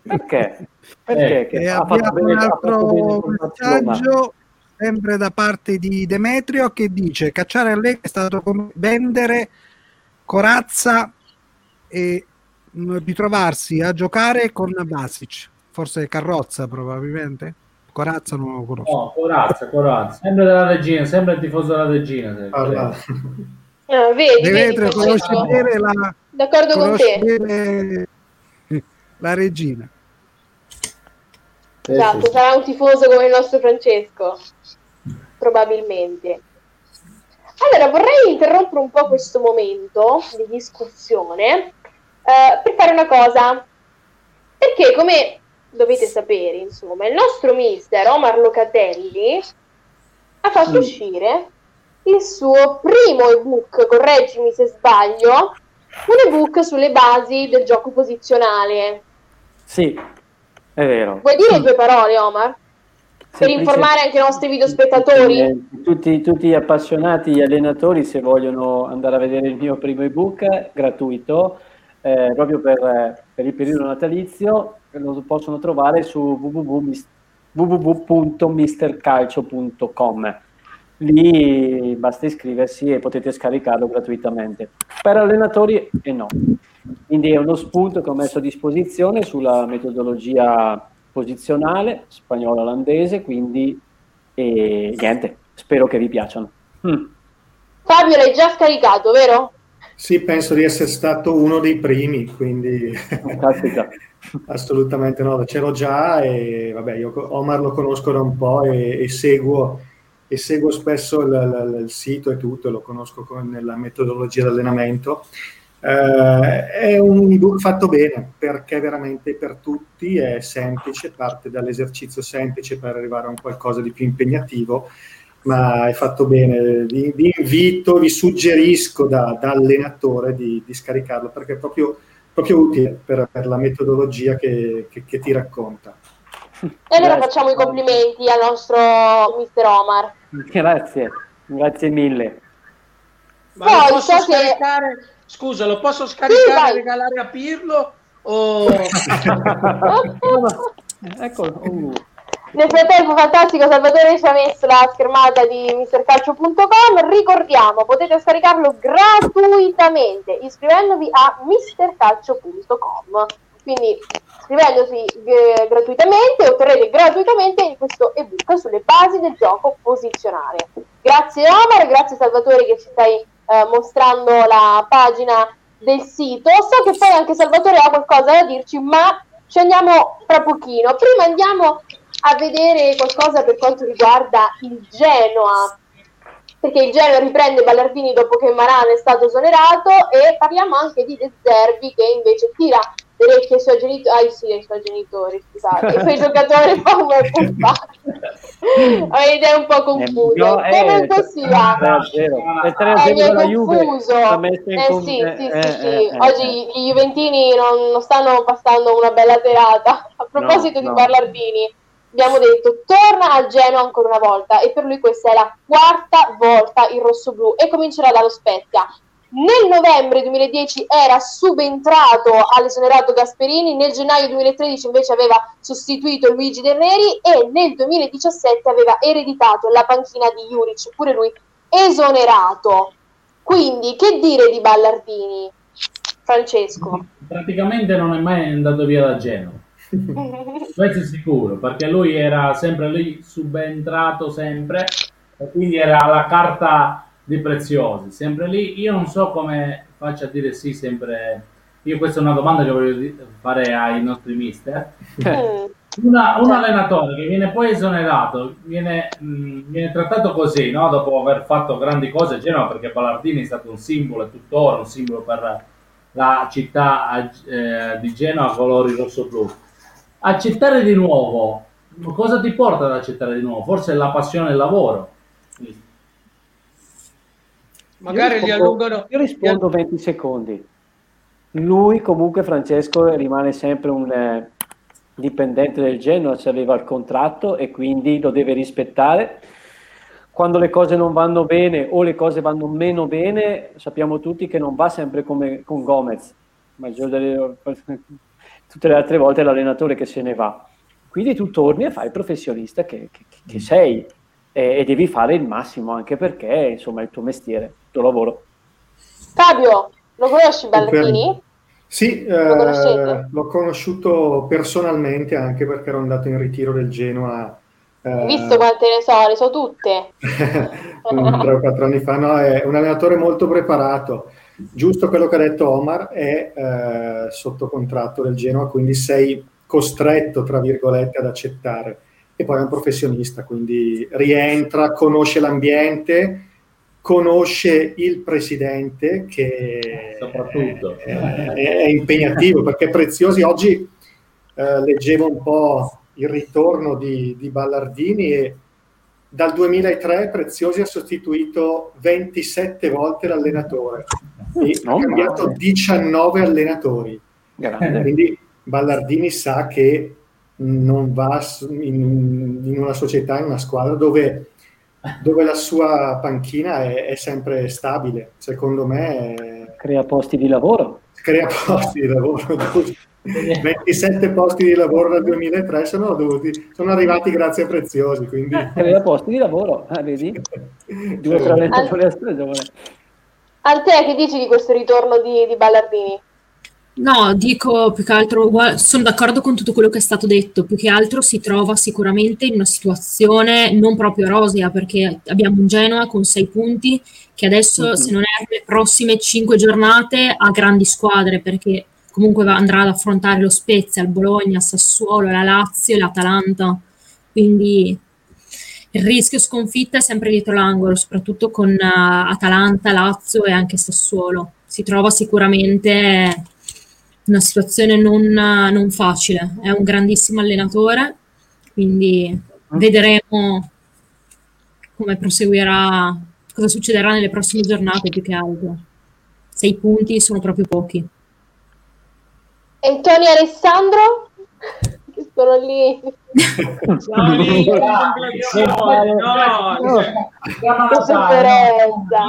Perché? Perché? Eh, abbiamo un altro messaggio sempre da parte di Demetrio che dice cacciare Allegri è stato come vendere corazza e ritrovarsi a giocare con Basic forse carrozza probabilmente. Corazza non lo conosco. No corazza corazza. Sempre della regina sempre il tifoso della regina allora. ah, vedi, Demetrio vedi, conosce bene la d'accordo con te. la regina esatto sarà un tifoso come il nostro Francesco probabilmente. Allora vorrei interrompere un po' questo momento di discussione eh, per fare una cosa, perché come dovete sapere, insomma, il nostro mister Omar Locatelli ha fatto mm. uscire il suo primo ebook, correggimi se sbaglio, un ebook sulle basi del gioco posizionale. Sì, è vero. Vuoi dire due parole, Omar? Per informare anche i nostri videospettatori? Tutti, tutti gli appassionati, gli allenatori, se vogliono andare a vedere il mio primo ebook gratuito, eh, proprio per, per, il periodo natalizio, lo possono trovare su www.mistercalcio.com. Lì basta iscriversi e potete scaricarlo gratuitamente. Per allenatori e no. Quindi è uno spunto che ho messo a disposizione sulla metodologia posizionale spagnolo-olandese, quindi e, niente, spero che vi piacciono. Mm. Fabio l'hai già scaricato, vero? Sì, penso di essere stato uno dei primi, quindi assolutamente no, c'ero già e vabbè, io Omar lo conosco da un po' e, e seguo, e seguo spesso il, il, il, sito e tutto, lo conosco con, nella metodologia di allenamento Eh, è un ebook fatto bene perché veramente per tutti è semplice, parte dall'esercizio semplice per arrivare a un qualcosa di più impegnativo, ma è fatto bene. Vi, vi invito, vi suggerisco da, da allenatore di, di, scaricarlo perché è proprio, proprio utile per, per, la metodologia che, che, che ti racconta. E allora facciamo i complimenti al nostro mister Omar. Grazie, grazie mille. Ma Poi, posso so scaricare... Che Scusa, lo posso scaricare e regalare a Pirlo? O... ecco. Uh. Nel frattempo, fantastico, Salvatore ci ha messo la schermata di mistercalcio.com. Ricordiamo, potete scaricarlo gratuitamente iscrivendovi a mistercalcio.com. Quindi iscrivendosi eh, gratuitamente otterrete gratuitamente questo ebook sulle basi del gioco posizionale. Grazie Omar, grazie Salvatore che ci stai eh, mostrando la pagina del sito. So che poi anche Salvatore ha qualcosa da dirci, ma ci andiamo tra pochino. Prima andiamo a vedere qualcosa per quanto riguarda il Genoa, perché il Genoa riprende Ballardini dopo che Maran è stato esonerato e parliamo anche di De Zerbi che invece tira orecchie ai suoi genitori, ah sì, ai suoi genitori, scusate, e poi i giocatori fanno un po' Avete un po' confuso. No, Comunque sia, è 3 la Juve. Eh sì, sì, sì, eh, sì. Eh, eh, Oggi gli Juventini non, non, stanno passando una bella serata. A proposito no, di Ballardini, abbiamo detto torna al Genoa ancora una volta e per lui questa è la quarta volta in rosso-blu e comincerà dallo Spezia nel novembre 2010 era subentrato all'esonerato Gasperini, nel gennaio 2013 invece aveva sostituito Luigi Del Neri e nel 2017 aveva ereditato la panchina di Juric, pure lui esonerato. Quindi che dire di Ballardini, Francesco? Praticamente non è mai andato via da Genova. Questo è sicuro, perché lui era sempre lì subentrato sempre e quindi era la carta di preziosi, sempre lì. Io non so come faccia a dire sì sempre. Io questa è una domanda che voglio fare ai nostri mister. Eh. Una, un allenatore che viene poi esonerato, viene, mh, viene trattato così, no? dopo aver fatto grandi cose a Genova, perché Ballardini è stato un simbolo e tuttora un simbolo per la città eh, di Genova colori rosso-blu. Accettare di nuovo, cosa ti porta ad accettare di nuovo? Forse è la passione del lavoro Magari rispondo, li allungano. Io rispondo 20 secondi. Lui comunque, Francesco, rimane sempre un eh, dipendente del Genoa, se aveva il contratto e quindi lo deve rispettare. Quando le cose non vanno bene o le cose vanno meno bene, sappiamo tutti che non va sempre come con Gomez, ma delle, tutte le altre volte è l'allenatore che se ne va. Quindi tu torni e fai il professionista che, che, che sei e, e, devi fare il massimo anche perché insomma è il tuo mestiere, il tuo lavoro. Fabio, lo conosci Ballardini? Sì, eh, l'ho conosciuto personalmente anche perché ero andato in ritiro del Genoa. Eh, Visto quante ne so, le so tutte. tre o quattro anni fa, no, è un allenatore molto preparato. Giusto quello che ha detto Omar, è eh, sotto contratto del Genoa, quindi sei costretto, tra virgolette, ad accettare e poi è un professionista, quindi rientra, conosce l'ambiente, conosce il presidente che Soprattutto. È, è, è impegnativo perché Preziosi oggi eh, leggevo un po' il ritorno di, di Ballardini e dal 2003 Preziosi ha sostituito 27 volte l'allenatore e ha cambiato 19 allenatori. Grande. Quindi Ballardini sa che non va in, in, una società, in una squadra dove, dove la sua panchina è, è, sempre stabile. Secondo me... È... Crea posti di lavoro. Crea posti di lavoro. 27 posti di lavoro dal 2003 sono, dovuti, sono arrivati grazie a Preziosi. Quindi... Crea posti di lavoro, ah, vedi? Due tre allenatori a stagione. Al te che dici di questo ritorno di, di Ballardini? No, dico più che altro, sono d'accordo con tutto quello che è stato detto, più che altro si trova sicuramente in una situazione non proprio rosea, perché abbiamo un Genoa con sei punti che adesso, uh-huh. se non è le prossime cinque giornate, ha grandi squadre, perché comunque andrà ad affrontare lo Spezia, il Bologna, Sassuolo, la Lazio e l'Atalanta. Quindi il rischio sconfitta è sempre dietro l'angolo, soprattutto con uh, Atalanta, Lazio e anche Sassuolo si trova sicuramente una situazione non, non facile. È un grandissimo allenatore, quindi vedremo come proseguirà, cosa succederà nelle prossime giornate più che altro. Sei punti sono proprio pochi. Antonio Alessandro? Sono lì. Sono lì, no,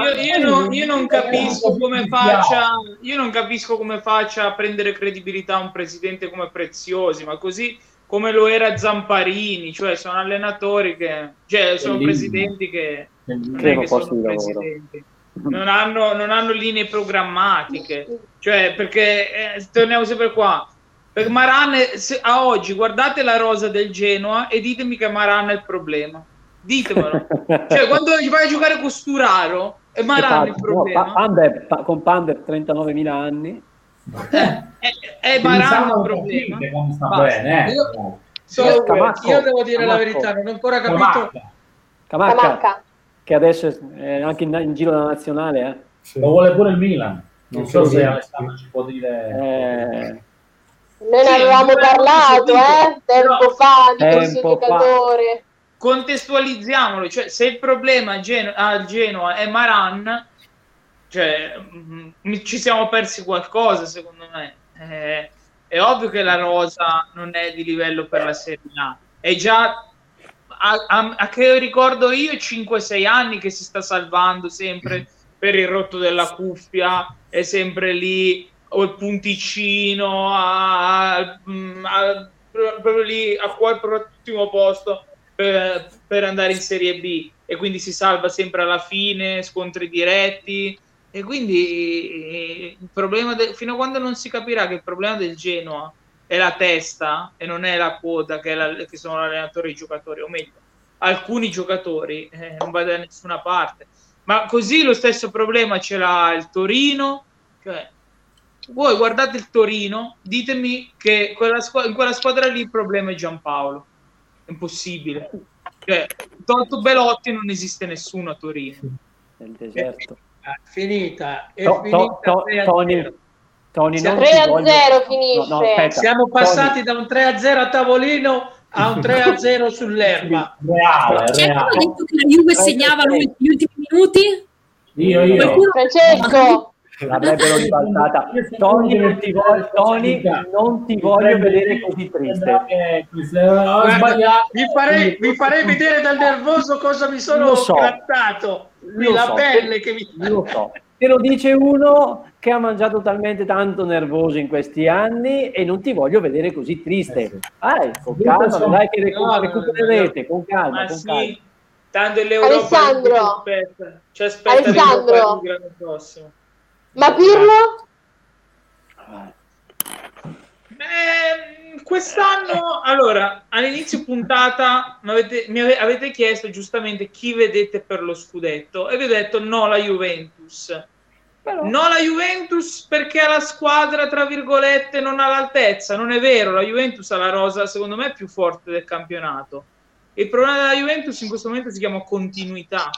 io, io, non, io non capisco come faccia io non capisco come faccia a prendere credibilità un presidente come Preziosi, ma così come lo era Zamparini, cioè sono allenatori che, cioè sono presidenti che, non, che sono presidenti. Non, hanno, non hanno, linee programmatiche, cioè perché eh, torniamo sempre qua. Per Maran, se, a oggi guardate la rosa del Genoa e ditemi che Maran è il problema. Ditemelo. cioè, quando vai a giocare con Sturaro, è Maran il problema. No, Pander, pa, con Pander 39.000 anni. Eh, è, è Maran il problema. Bene, eh. io, so, io, devo dire Camacco. la verità, non ho ancora capito. Camacca, Camacca. che adesso è anche in, in giro della nazionale. Eh. Sì. Lo vuole pure il Milan. Non so se Alessandro ci può dire. Eh. Noi ne avevamo parlato, eh, tempo fa, di questo giocatore. Contestualizziamolo, cioè se il problema al Geno- Genoa è Maran, cioè, mh, mm, ci siamo persi qualcosa, secondo me. Eh, è ovvio che la rosa non è di livello per la Serie A. È già a, a, a che ricordo io 5-6 anni che si sta salvando sempre per il rotto della cuffia, è sempre lì o il punticino a, a, a, proprio lì a qualche posto per, per, andare in Serie B. E quindi si salva sempre alla fine, scontri diretti. E quindi il problema de, fino a quando non si capirà che il problema del Genoa è la testa e non è la quota che, la, che sono l'allenatore e i giocatori o meglio alcuni giocatori eh, non va da nessuna parte. Ma così lo stesso problema ce l'ha il Torino cioè voi guardate il Torino, ditemi che quella squ- in quella squadra lì il problema è Giampaolo. È impossibile. Cioè, tolto Belotti non esiste nessuno a Torino. Nel deserto. È finita. È to, finita to, to, Tony, Tony 3 a 0 voglio... finisce. No, no, Siamo passati Tony. da un 3 a 0 a tavolino a un 3 a 0 sull'erba. Reale, reale. detto che la Juve segnava gli ultimi minuti? Io, io. Francesco l'avrebbero ribaltata. Tony, non ti, voglio, Tony, non ti voglio vedere così triste. Vi farei, vi farei vedere dal nervoso cosa mi sono so. grattato. la so. pelle che mi... Lo so. Te lo dice uno che ha mangiato talmente tanto nervoso in questi anni e non ti voglio vedere così triste. Ah, con calma, dai che recupererete, con calma, con calma. Tanto l'Europa Alessandro, aspetta, ci aspetta Alessandro, ma Pirlo? Eh, quest'anno, allora, all'inizio puntata avete, mi ave, avete chiesto giustamente chi vedete per lo scudetto e vi ho detto no la Juventus. Però... No la Juventus perché la squadra, tra virgolette, non ha l'altezza. Non è vero, la Juventus ha la rosa, secondo me, più forte del campionato. Il problema della Juventus in questo momento si chiama continuità.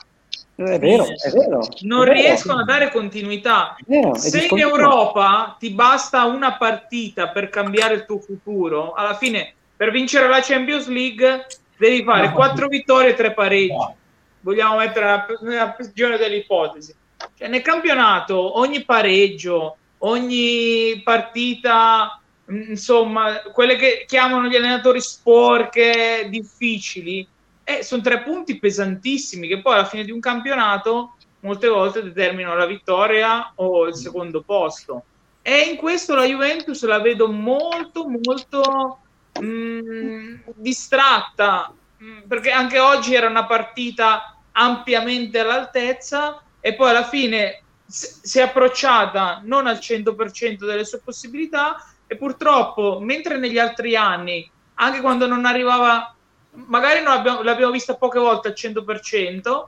È vero, è vero. Non è riescono vero. a dare continuità. Vero, Se in Europa ti basta una partita per cambiare il tuo futuro, alla fine per vincere la Champions League devi fare no, quattro vittorie e tre pareggi. No. Vogliamo mettere nella peggiore delle ipotesi. Cioè, nel campionato ogni pareggio, ogni partita, insomma, quelle che chiamano gli allenatori sporche, difficili, eh, sono tre punti pesantissimi che poi alla fine di un campionato molte volte determinano la vittoria o il secondo posto. E in questo la Juventus la vedo molto, molto mh, mm, distratta, mm, perché anche oggi era una partita ampiamente all'altezza e poi alla fine si è approcciata non al 100% delle sue possibilità e purtroppo, mentre negli altri anni, anche quando non arrivava magari non abbiamo, l'abbiamo vista poche volte al 100%,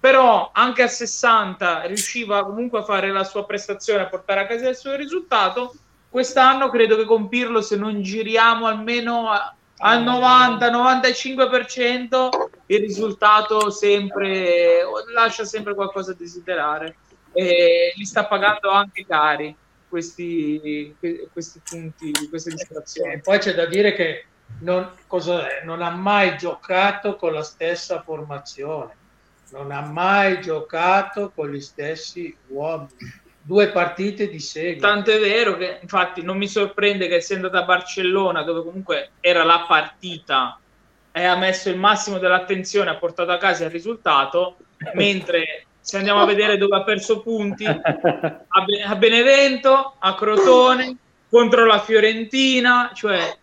però anche al 60 riusciva comunque a fare la sua prestazione, a portare a casa il suo risultato. Quest'anno credo che con Pirlo, se non giriamo almeno a, al 90-95%, il risultato sempre lascia sempre qualcosa a desiderare. e li sta pagando anche cari questi, questi punti, queste distrazioni. E poi c'è da dire che non, non ha mai giocato con la stessa formazione, non ha mai giocato con gli stessi uomini due partite di seguito. Tanto è vero che infatti non mi sorprende che essendo da Barcellona, dove comunque era la partita e ha messo il massimo dell'attenzione, ha portato a casa il risultato, mentre se andiamo a vedere dove ha perso punti, a, a Benevento, a Crotone, contro la Fiorentina, cioè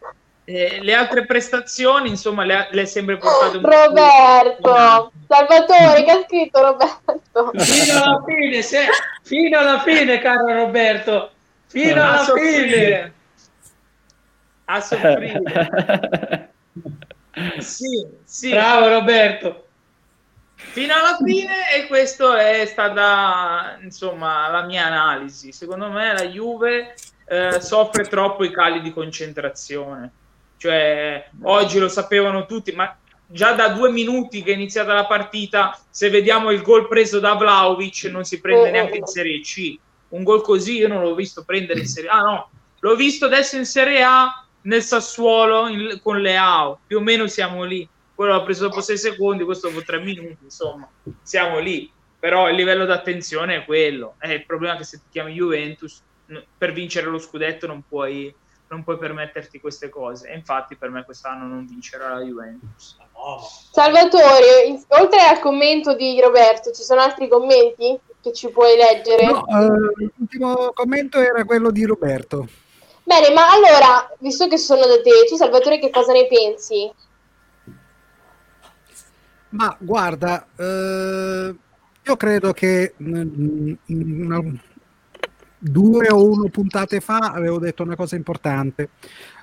eh, le altre prestazioni, insomma, le, le è sempre portate un Roberto, po' Salvatore, che ha scritto Roberto? Fino alla fine, se, fino alla fine, caro Roberto, fino alla a fine. A soffrire. sì, sì. Bravo Roberto. Fino alla fine e questa è stata insomma la mia analisi. Secondo me la Juve eh, soffre troppo i cali di concentrazione cioè, oggi lo sapevano tutti, ma già da due minuti che è iniziata la partita, se vediamo il gol preso da Vlaovic, non si prende neanche in Serie C. Un gol così io non l'ho visto prendere in Serie A, ah, no, l'ho visto adesso in Serie A nel Sassuolo in, con Leao, più o meno siamo lì. Quello l'ha preso dopo sei secondi, questo dopo tre minuti, insomma, siamo lì. Però il livello d'attenzione è quello. È il problema che se ti chiami Juventus, per vincere lo scudetto non puoi non puoi permetterti queste cose. E infatti per me quest'anno non vincerà la Juventus. Salvatore, in, oltre al commento di Roberto, ci sono altri commenti che ci puoi leggere? No, uh, l'ultimo commento era quello di Roberto. Bene, ma allora, visto che sono da te, tu Salvatore che cosa ne pensi? Ma guarda, uh, io credo che mm, in una due o uno puntate fa avevo detto una cosa importante.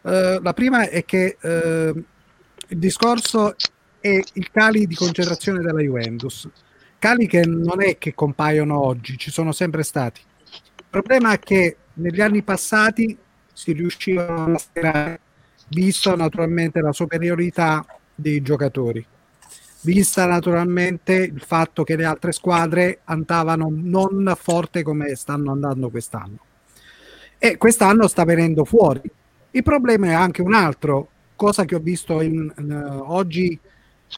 Uh, la prima è che uh, il discorso è il cali di concentrazione della Juventus. Cali che non è che compaiono oggi, ci sono sempre stati. Il problema è che negli anni passati si riuscivano a mascherare, visto naturalmente la superiorità dei giocatori vista naturalmente il fatto che le altre squadre andavano non forte come stanno andando quest'anno. E quest'anno sta venendo fuori. Il problema è anche un altro, cosa che ho visto in, uh, oggi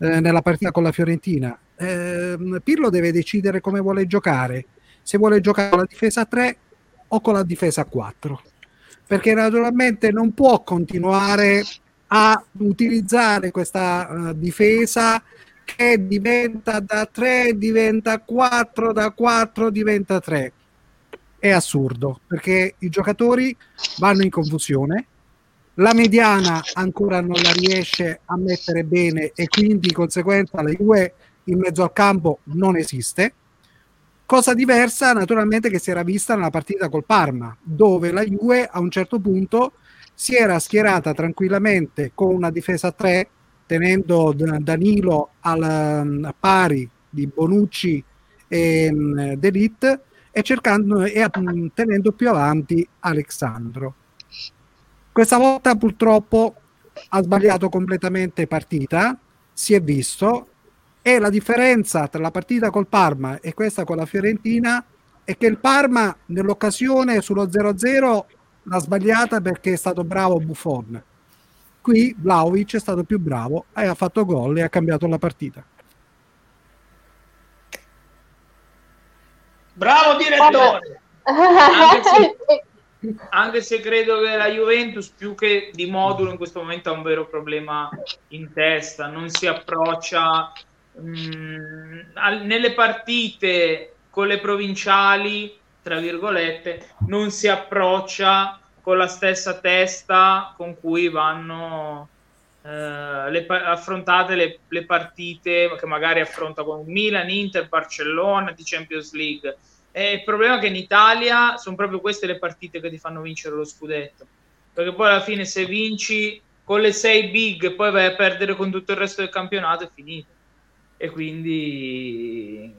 uh, nella partita con la Fiorentina. Uh, Pirlo deve decidere come vuole giocare, se vuole giocare con la difesa a 3 o con la difesa a 4, perché naturalmente non può continuare a utilizzare questa difesa che diventa da 3 diventa 4, da 4 diventa 3. È assurdo perché i giocatori vanno in confusione, la mediana ancora non la riesce a mettere bene e quindi di conseguenza la Juve in mezzo al campo non esiste. Cosa diversa naturalmente che si era vista nella partita col Parma, dove la Juve a un certo punto si era schierata tranquillamente con una difesa 3 tenendo Danilo al pari di Bonucci e um, D'Elite e cercando e um, tenendo più avanti Alexandro. Questa volta purtroppo ha sbagliato completamente partita, si è visto, e la differenza tra la partita col Parma e questa con la Fiorentina è che il Parma nell'occasione sullo 0-0 l'ha sbagliata perché è stato bravo Buffon Qui Vlaovic è stato più bravo e ha fatto gol e ha cambiato la partita. Bravo direttore! Anche se, anche se, credo che la Juventus più che di modulo in questo momento ha un vero problema in testa, non si approccia mh, mm, nelle partite con le provinciali, tra virgolette, non si approccia con la stessa testa con cui vanno eh, le, affrontate le, le, partite che magari affronta con Milan, Inter, Barcellona di Champions League. E il problema è che in Italia sono proprio queste le partite che ti fanno vincere lo scudetto. Perché poi alla fine se vinci con le sei big e poi vai a perdere con tutto il resto del campionato è finito. E quindi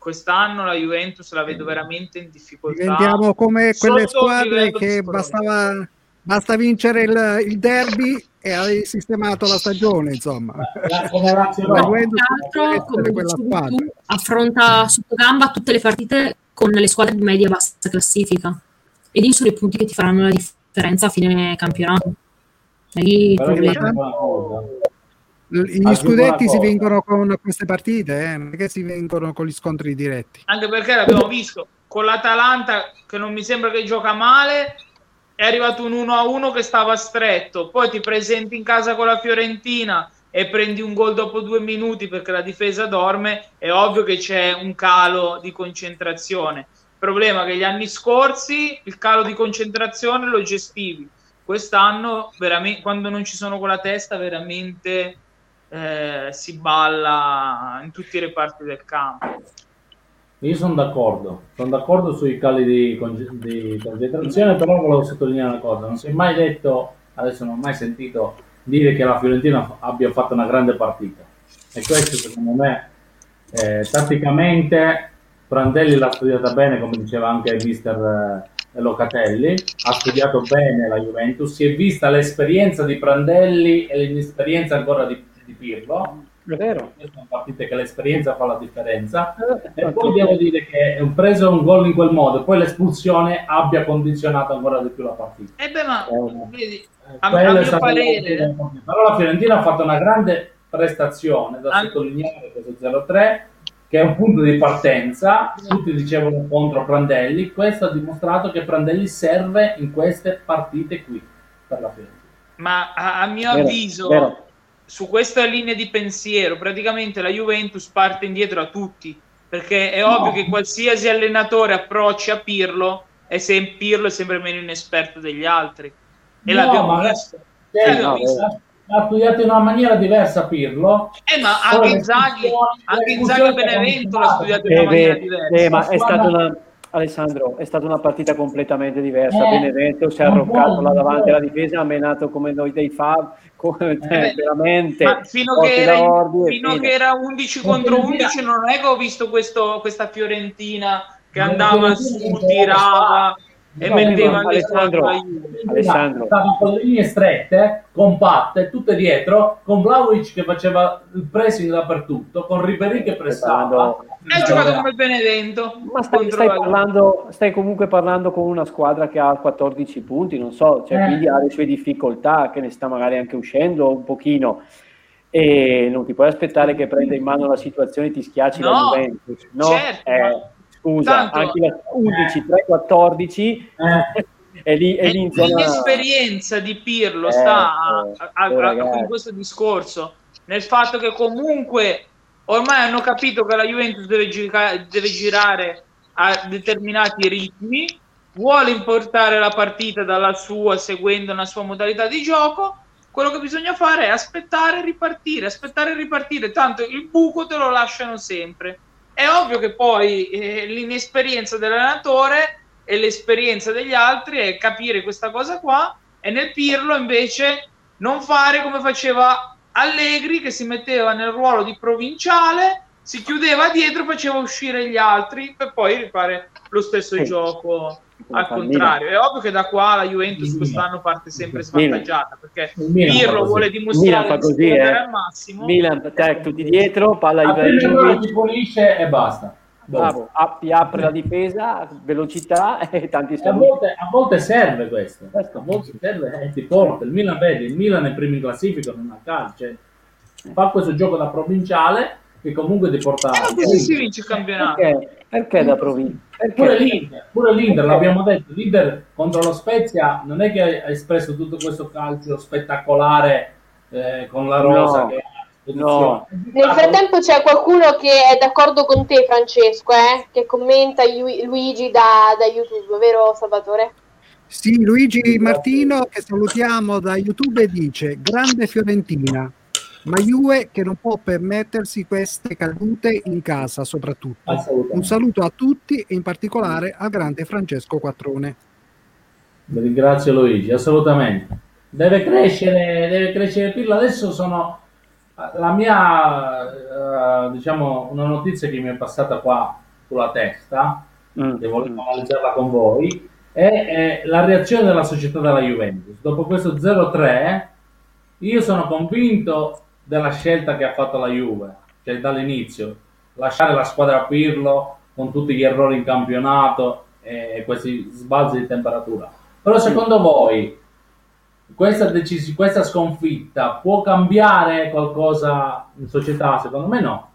quest'anno la Juventus la vedo veramente in difficoltà. Diventiamo come quelle squadre che bastava, basta vincere il, il, derby e hai sistemato la stagione, insomma. La Juventus come come quella squadra. affronta sotto gamba tutte le partite con le squadre di media bassa classifica. E lì sono i punti che ti faranno la differenza a fine campionato. E lì il Però problema. dico una cosa. Gli scudetti si vincono con queste partite, eh, non è che si vincono con gli scontri diretti. Anche perché l'abbiamo visto con l'Atalanta, che non mi sembra che gioca male, è arrivato un 1-1 che stava stretto, poi ti presenti in casa con la Fiorentina e prendi un gol dopo due minuti perché la difesa dorme, è ovvio che c'è un calo di concentrazione. Il problema è che gli anni scorsi il calo di concentrazione lo gestivi. Quest'anno, veramente, quando non ci sono con la testa, veramente eh, si balla in tutti i reparti del campo. Io sono d'accordo, sono d'accordo sui cali di, di concentrazione, però volevo sottolineare una cosa, non si è mai detto, adesso non ho mai sentito dire che la Fiorentina abbia fatto una grande partita. E questo secondo me, eh, tatticamente, Prandelli l'ha studiata bene, come diceva anche il mister eh, Locatelli, ha studiato bene la Juventus, si è vista l'esperienza di Prandelli e l'inesperienza ancora di, di Pirlo. È vero. Sono partite che l'esperienza fa la differenza. Eh, E poi devo dire che è preso un gol in quel modo, poi l'espulsione abbia condizionato ancora di più la partita. E beh, ma Eh, vedi, a, a mio parere. Però la Fiorentina ha fatto una grande prestazione da An- sottolineare questo 0-3 che è un punto di partenza, tutti dicevano contro Prandelli, questo ha dimostrato che Prandelli serve in queste partite qui per la Fiorentina. ma a, a mio Vero, avviso, vero. Su questa linea di pensiero, praticamente la Juventus parte indietro a tutti, perché è ovvio che qualsiasi allenatore approcci a Pirlo, è sem- Pirlo è sempre meno inesperto degli altri. E No, l'abbiamo ma- visto. Cioè, l'abbiamo no, visto. ha- ha studiato in una maniera diversa Pirlo, Eh, ma anche Inzaghi, espulsioni- anche Inzaghi espulsioni Benevento l'ha studiato in Eh, una maniera beh, diversa. eh, ma è stata una Alessandro, è stata una partita completamente diversa. Eh, Benevento si è arroccato puoi, là davanti alla difesa, ha menato come noi dei Fab, come te, beh, veramente. Ma fino, che era, fino che era 11 La contro Fiorentina- 11 non è che ho visto questo, questa Fiorentina che La andava su, tirava e No, metteva Alessandro. Alessandro. stava con le linee strette, compatte, tutte dietro, con Vlaovic che faceva il pressing dappertutto, con Ribéry che pressava. parlando- Hai giocato come il Benevento Ma stai, stai parlando, stai comunque parlando con una squadra che ha 14 punti, non so, cioè, Eh. quindi ha le sue difficoltà, che ne sta magari anche uscendo un pochino. E non ti puoi aspettare che prenda in mano la situazione e ti schiacci No, la Juventus, no? certo, Eh, scusa, tanto- anche la 11, 3, 14 Eh, è lì, è lì in zona... L'inesperienza di Pirlo Eh, sta a, eh, a- a- con questo discorso, nel fatto che comunque ormai hanno capito che la Juventus deve, gica- deve girare a determinati ritmi, vuole importare la partita dalla sua, seguendo una sua modalità di gioco. Quello che bisogna fare è aspettare e ripartire, aspettare e ripartire, tanto il buco te lo lasciano sempre. È ovvio che poi eh, l'inesperienza dell'allenatore e l'esperienza degli altri è capire questa cosa qua e nel Pirlo invece non fare come faceva Allegri che si metteva nel ruolo di provinciale, si chiudeva dietro, faceva uscire gli altri per poi rifare lo stesso Sì. gioco al contrario. È ovvio che da qua la Juventus quest'anno parte sempre svantaggiata perché Il Milan fa Pirlo vuole Il Milan dimostrare fa di così, eh. andare al massimo. Milan, te, tutti dietro, palla allora Ibrahimovic, ti pulisce e basta. bravo, apri, apre la difesa, velocità e tanti E A saluti. volte, a volte serve questo, Certo. a volte serve e ti porta. Il Milan vedi, il Milan è primo in classifica, non a calcio. cioè, Fa questo gioco da provinciale che comunque ti porta E non così si vince il campionato. Perché? Perché da provincia? Pure l'Inter, pure l'Inter l'abbiamo detto, l'Inter contro lo Spezia non è che ha espresso tutto questo calcio spettacolare eh, con la rosa No, che no. Nel frattempo c'è qualcuno che è d'accordo con te, Francesco, eh? che commenta Lu- Luigi da, da YouTube, vero Salvatore? Sì, Luigi Martino, che salutiamo da YouTube, dice: Grande Fiorentina, ma Juve che non può permettersi queste cadute in casa, soprattutto. Un saluto a tutti e in particolare al grande Francesco Quattrone. Ringrazio Luigi, assolutamente. Deve crescere, deve crescere Pirlo. Adesso sono la mia, eh, diciamo, una notizia che mi è passata qua sulla testa, Mm, che volevo analizzarla con voi, è, è la reazione della società della Juventus. Dopo questo 0-3, io sono convinto della scelta che ha fatto la Juve, cioè dall'inizio, lasciare la squadra a Pirlo, con tutti gli errori in campionato e questi sbalzi di temperatura. Però secondo voi questa, decisi- questa sconfitta può cambiare qualcosa in società? Secondo me no.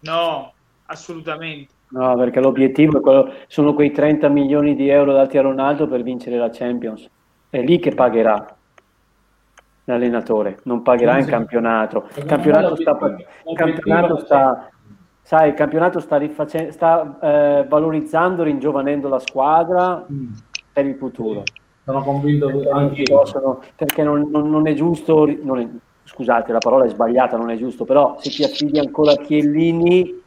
No, assolutamente. No, perché l'obiettivo è quello, sono quei 30 milioni di euro dati a Ronaldo per vincere la Champions. È lì che pagherà l'allenatore, non pagherà in campionato. Il campionato sta, campionato sta, sai, il campionato sta, rifacendo, sta eh, valorizzando, ringiovanendo la squadra mm. per il futuro. Sono convinto anche possono, perché non, non, non, è giusto, non è, scusate, la parola è sbagliata, non è giusto, però se ti affidi ancora a Chiellini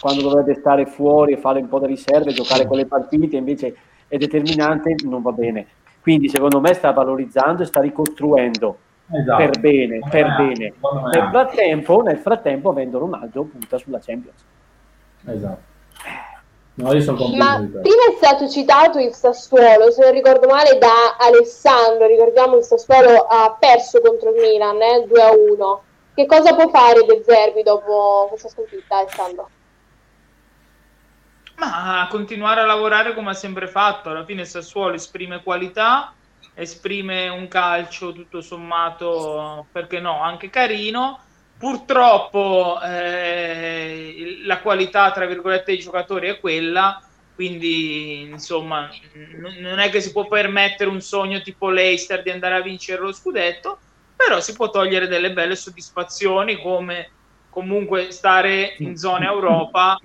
quando dovrebbe stare fuori e fare un po' da riserve, giocare quelle partite, invece è determinante, non va bene. Quindi secondo me sta valorizzando e sta ricostruendo esatto. per bene, per bene. Nel frattempo, nel frattempo, avendo Ronaldo, punta sulla Champions. Esatto. No, io sono Ma prima è stato citato il Sassuolo, se non ricordo male, da Alessandro. Ricordiamo il Sassuolo ha perso contro il Milan eh, 2 a 1. Che cosa può fare De Zerbi dopo questa sconfitta, Alessandro? Ma continuare a lavorare come ha sempre fatto. Alla fine Sassuolo esprime qualità, esprime un calcio tutto sommato, perché no, anche carino Purtroppo eh, la qualità, tra virgolette, dei giocatori è quella, quindi insomma n- non è che si può permettere un sogno tipo Leicester di andare a vincere lo scudetto, però si può togliere delle belle soddisfazioni come comunque stare in zona Europa.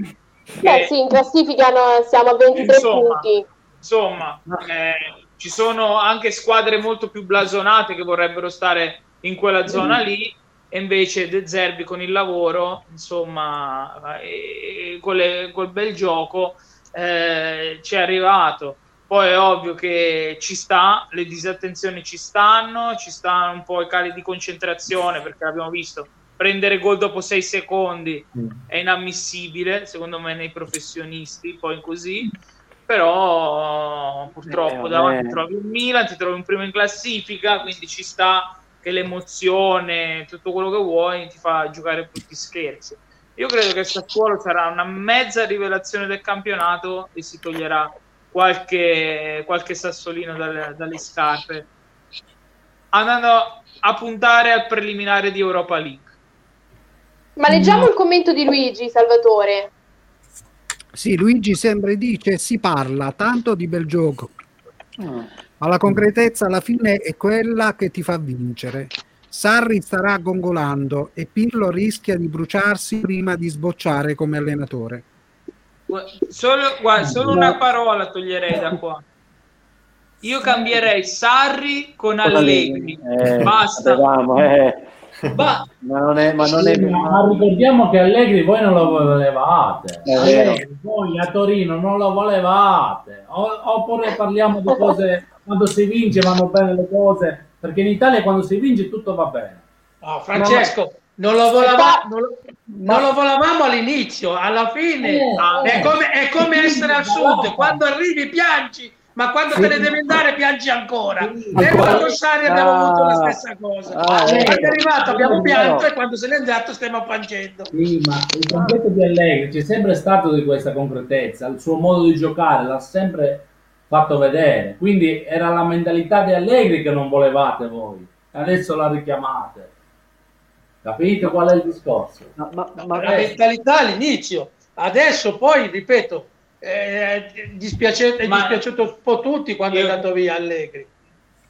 Che, eh sì, in classifica no, siamo a 23 insomma, punti. Insomma, eh, ci sono anche squadre molto più blasonate che vorrebbero stare in quella zona lì e invece De Zerbi con il lavoro, insomma, e, con le, col bel gioco eh, ci è arrivato. Poi è ovvio che ci sta, le disattenzioni ci stanno, ci stanno un po' i cali di concentrazione perché l'abbiamo visto, prendere gol dopo sei secondi mm. è inammissibile, secondo me, nei professionisti, poi così. Però purtroppo eh, davanti trovi un Milan, ti trovi un primo in classifica, quindi ci sta che l'emozione, tutto quello che vuoi, ti fa giocare tutti scherzi. Io credo che Sassuolo sarà una mezza rivelazione del campionato e si toglierà qualche, qualche sassolino dalle, dalle scarpe, andando a puntare al preliminare di Europa League. Ma leggiamo il commento di Luigi Salvatore. Sì, Luigi sempre dice si parla tanto di bel gioco. Oh ma la concretezza alla fine è quella che ti fa vincere. Sarri starà gongolando e Pirlo rischia di bruciarsi prima di sbocciare come allenatore. Solo, guarda, solo una parola toglierei da qua. Io cambierei Sarri con Allegri. Eh, Basta. Avevamo, eh. Ma, ma, non è, ma, non è, ma ricordiamo che Allegri voi non lo volevate. Allegri, voi a Torino non lo volevate. O, oppure parliamo di cose quando si vince vanno bene le cose, perché in Italia quando si vince tutto va bene. Oh, Francesco, non lo, volava, non, lo, non lo, volevamo all'inizio, alla fine eh, è, come, è, come, essere al sud, quando arrivi piangi, ma quando te ne devi andare piangi ancora. E con Sari abbiamo ah, avuto la stessa cosa. Ah, quando è arrivato abbiamo pianto e quando se n'è andato stiamo piangendo. Sì, ma il concetto di Allegri c'è sempre stato di questa concretezza, il suo modo di giocare l'ha sempre fatto vedere. Quindi era la mentalità di Allegri che non volevate voi, adesso la richiamate. Capite qual è il discorso? Ma, ma, ma la mentalità all'inizio, adesso poi, ripeto, eh, è dispiaciuto, è dispiaciuto un po' tutti quando io, è andato via Allegri.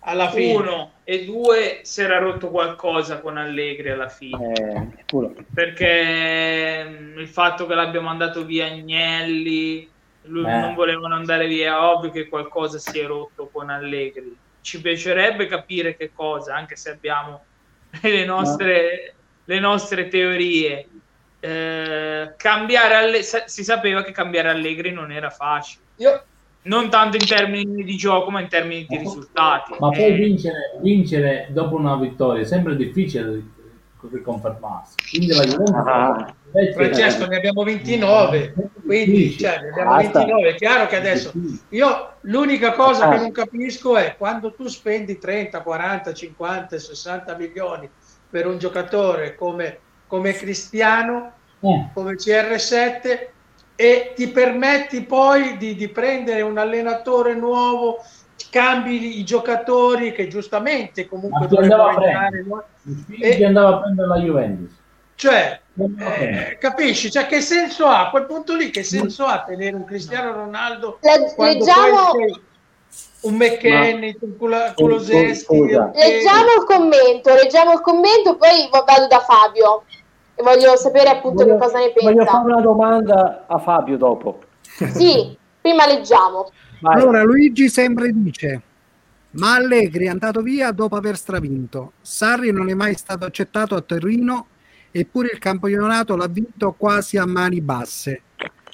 Alla fine. Uno e due si era rotto qualcosa con Allegri alla fine. Eh, perché mm, il fatto che l'abbiamo mandato via Agnelli, lui eh. non volevano andare via, ovvio che qualcosa si è rotto con Allegri. Ci piacerebbe capire che cosa, anche se abbiamo le nostre, no. le nostre teorie. Eh, cambiare Alle- si sapeva che cambiare Allegri non era facile. Io... Non tanto in termini di gioco, ma in termini di risultati. Ma poi eh. vincere, vincere dopo una vittoria è sempre difficile riconfermarsi. Quindi la Juventus ah, Francesco ne abbiamo 29 quindi cioè, ne abbiamo 29 è chiaro che adesso io l'unica cosa che non capisco è quando tu spendi 30 40 50 60 milioni per un giocatore come, come Cristiano eh. come CR7 e ti permetti poi di, di prendere un allenatore nuovo, cambi i giocatori che giustamente comunque dovrebbero entrare. E andava a prendere la Juventus. Cioè, eh, capisci? Cioè, che senso ha? A quel punto lì, che senso ha tenere un Cristiano Ronaldo Le- leggiamo un McKenny, un Cula-? Leggiamo il commento, leggiamo il commento, poi vado da Fabio voglio sapere appunto Voglio- che cosa ne Voglio pensa. fare una domanda a Fabio dopo. Sì, prima leggiamo. Vai. Allora, Luigi sempre dice: Ma Allegri è andato via dopo aver stravinto. Sarri non è mai stato accettato a Torino, eppure il campionato l'ha vinto quasi a mani basse.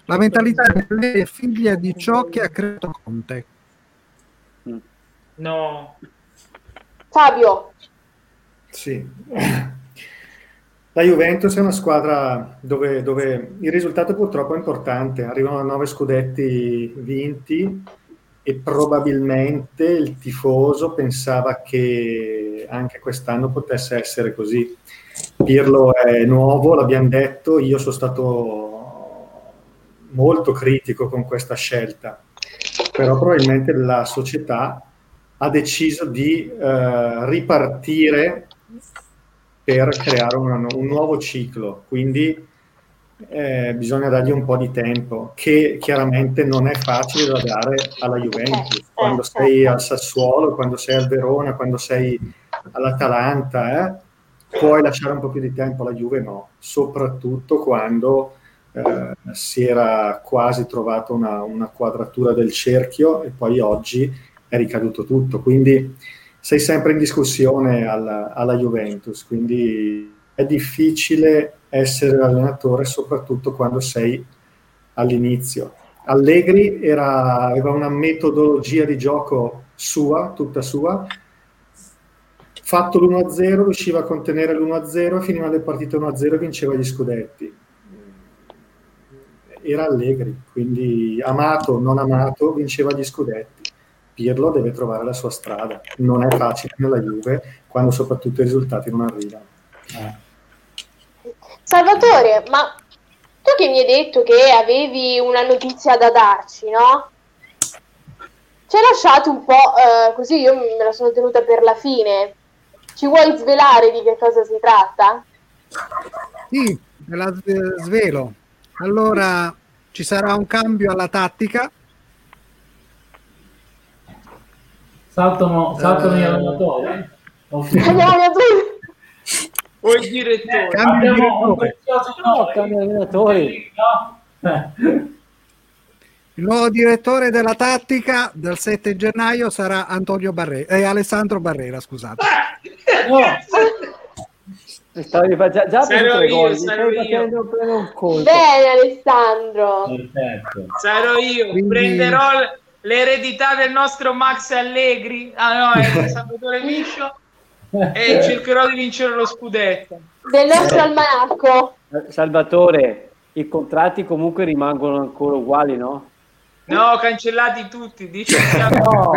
La mentalità di Allegri è figlia di ciò che ha creato Conte. No. Fabio, Sì. La Juventus è una squadra dove, dove il risultato purtroppo è importante. Arrivano a nove scudetti vinti e probabilmente il tifoso pensava che anche quest'anno potesse essere così. Pirlo è nuovo, l'abbiamo detto, io sono stato molto critico con questa scelta, però probabilmente la società ha deciso di eh, ripartire per creare una- un nuovo ciclo, quindi eh, bisogna dargli un po' di tempo, che chiaramente non è facile da dare alla Juventus. Quando sei al Sassuolo, quando sei al Verona, quando sei all'Atalanta, eh, puoi lasciare un po' più di tempo alla Juve, no, soprattutto quando eh, si era quasi trovato una, una quadratura del cerchio e poi oggi è ricaduto tutto. Quindi sei sempre in discussione alla, alla Juventus, quindi è difficile essere l'allenatore soprattutto quando sei all'inizio. Allegri era- aveva una metodologia di gioco sua, tutta sua, fatto l'1-0, riusciva a contenere l'1-0, finiva le partite 1-0 e vinceva gli scudetti. Era Allegri, quindi amato non amato, vinceva gli scudetti. Pirlo deve trovare la sua strada. Non è facile nella Juve quando soprattutto i risultati non arrivano. Salvatore, ma tu che mi hai detto che avevi una notizia da darci, no? Ci hai lasciato un po' eh, così, io me la sono tenuta per la fine. Ci vuoi svelare di che cosa si tratta? Sì, me la sve- svelo. Allora ci sarà un cambio alla tattica. Saltano, saltano gli Eh. allenatori? Ok. Andiamo a O il direttore. Cambio Abbiamo direttore. No, allenatori. no? Eh. Il nuovo direttore della tattica del 7 gennaio sarà Antonio Barrera, eh, Alessandro Barrera, scusate. No. Stavi fa- già, già Sarò io, sarò io. Bene Alessandro. Perfetto. Sarò io, Quindi- prenderò l'eredità del nostro Max Allegri, ah no, è Salvatore Miscio, e cercherò di vincere lo scudetto. Del nostro almanacco. Eh, Salvatore, i contratti comunque rimangono ancora uguali, no? No, cancellati tutti, dice No.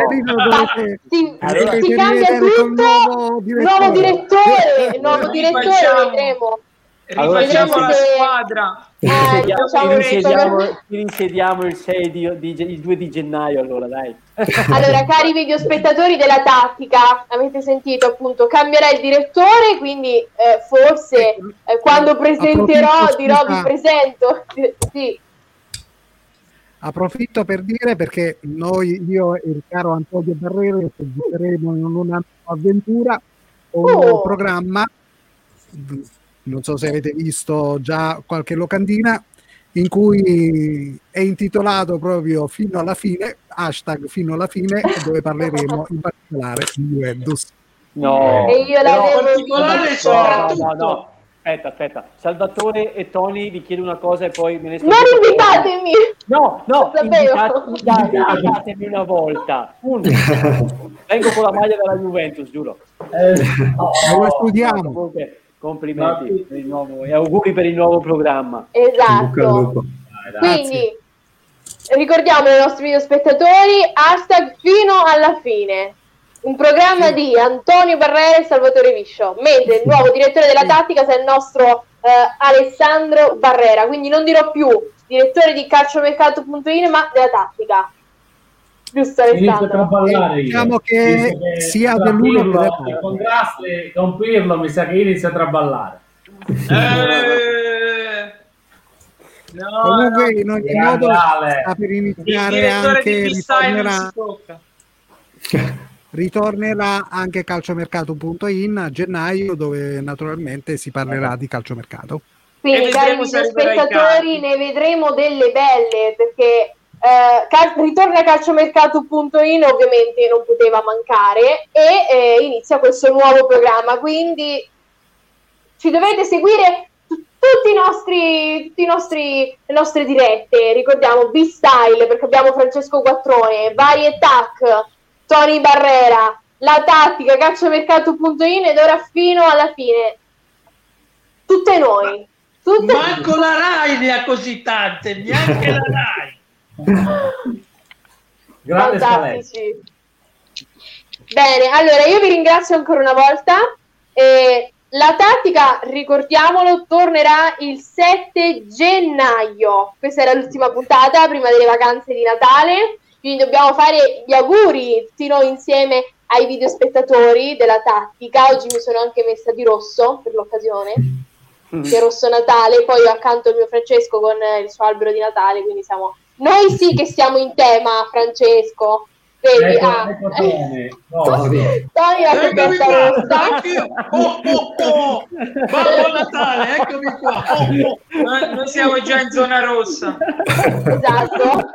Si, Allora, si cambia tutto. nuovo direttore. Nuovo direttore, nuovo direttore, vedremo. Allora, rifacciamo sì, la squadra. Eh, questo. insediamo il 6 di, di- il 2 di gennaio allora dai Allora, cari videospettatori della tattica, avete sentito appunto, cambierà il direttore, quindi eh, forse eh, quando presenterò dirò vi presento. Sì, Approfitto per dire perché noi, io e il caro Antonio Barrero, giocheremo in una avventura o un Oh. programma. Non so se avete visto già qualche locandina in cui è intitolato proprio fino alla fine, hashtag fino alla fine, dove parleremo in particolare di Juventus. no E io l'avevo particolare visto. no, soprattutto. no, no. aspetta aspetta Salvatore e Tony vi chiedo una cosa e poi me ne sto Non invitatemi! no no Lo sapevo. invitate- dai, invitatemi una volta Un. vengo con la maglia della Juventus giuro Eh, no. Lo studiamo. Complimenti Ma- per il nuovo, e auguri per il nuovo programma Esatto. Quindi ricordiamo ai nostri videospettatori hashtag fino alla fine. Un programma di Antonio Barrera e Salvatore Viscio, mentre il nuovo direttore della tattica sarà il nostro eh, Alessandro Barrera. Quindi non dirò più direttore di calciomercato.in, ma della tattica. Giusto Alessandro? ballare Diciamo che che sia dell'uno che dell'altro. con Grassi, con Pirlo mi sa che inizia a traballare. Eh, no, Comunque, no. in ogni modo, sta per Il iniziare direttore anche, ritornerà, ritornerà anche calciomercato.in a gennaio, dove naturalmente si parlerà di calciomercato. Quindi, E cari spettatori, ne vedremo delle belle perché eh, cal- ritorna calciomercato.in ovviamente non poteva mancare e eh, inizia questo nuovo programma. Quindi ci dovete seguire tu- tutti i nostri, tutti i nostri, le nostre dirette. Ricordiamo B-Style perché abbiamo Francesco Quattrone, vari attack, Tony Barrera, la tattica, calciomercato.in ed ora fino alla fine. Tutte noi. Tutte Manco la Rai ne ha così tante, neanche la Rai. Grande fantastici. Bene, allora io vi ringrazio ancora una volta. Eh, la tattica, ricordiamolo, tornerà il 7 gennaio. Questa era l'ultima puntata prima delle vacanze di Natale. Quindi dobbiamo fare gli auguri tutti noi insieme ai videospettatori della tattica. Oggi mi sono anche messa di rosso per l'occasione. Che è rosso Natale, poi accanto il mio Francesco con il suo albero di Natale, quindi siamo noi sì che siamo in tema, Francesco. Vedi, Ecco, ah. ecco Tony. No, Tony. La Eccomi qua. Oh, oh, oh. Babbo Natale, eccomi qua. Oh, oh. Noi, noi siamo già in zona rossa. Esatto.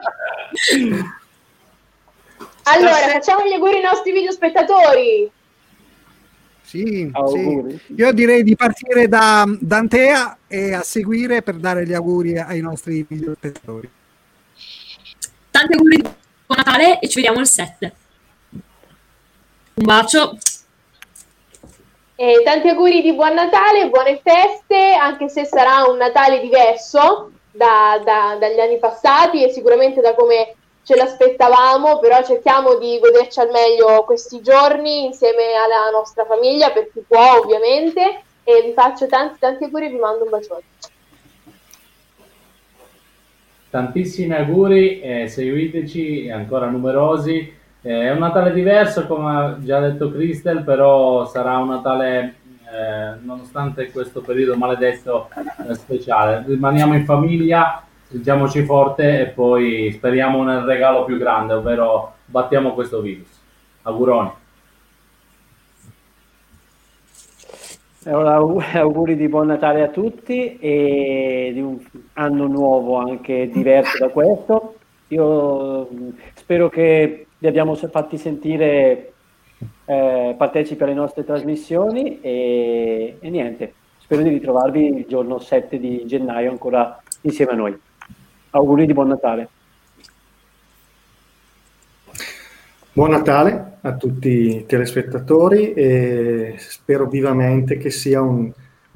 Allora, facciamo gli auguri ai nostri videospettatori. Sì, Auguri. sì. Io direi di partire da Dantea e a seguire per dare gli auguri ai nostri videospettatori. Tanti auguri di buon Natale e ci vediamo il 7. Un bacio. E tanti auguri di buon Natale, buone feste, anche se sarà un Natale diverso da- da- dagli anni passati e sicuramente da come ce l'aspettavamo, però cerchiamo di goderci al meglio questi giorni insieme alla nostra famiglia, per chi può ovviamente, e vi faccio tanti tanti auguri e vi mando un bacione. Tantissimi auguri, eh, seguiteci ancora numerosi. Eh, è un Natale diverso, come ha già detto Cristel, però sarà un Natale, eh, nonostante questo periodo maledetto, eh, speciale. Rimaniamo in famiglia, stringiamoci forte e poi speriamo nel regalo più grande, ovvero battiamo questo virus. Auguroni. Au- auguri di buon Natale a tutti e di un anno nuovo anche diverso da questo. Io mh, spero che li abbiamo fatti sentire eh, partecipi alle nostre trasmissioni e, e niente, spero di ritrovarvi il giorno 7 di gennaio ancora insieme a noi. Auguri di buon Natale. Buon Natale a tutti i telespettatori e spero vivamente che sia un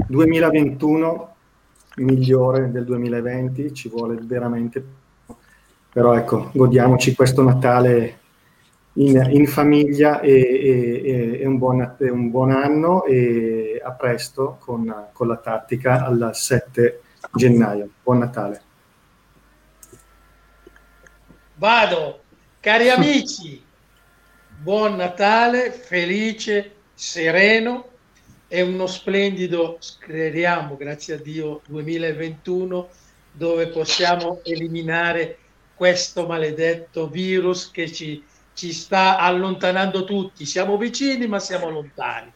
2021 migliore del 2020, ci vuole veramente, però ecco, godiamoci questo Natale in, in famiglia e, e- e- un, buon, un buon anno e a presto con, con la tattica al 7 gennaio. Buon Natale. Vado, cari amici, buon Natale, felice, sereno e uno splendido, speriamo, grazie a Dio, 2021 dove possiamo eliminare questo maledetto virus che ci, ci sta allontanando tutti. Siamo vicini ma siamo lontani.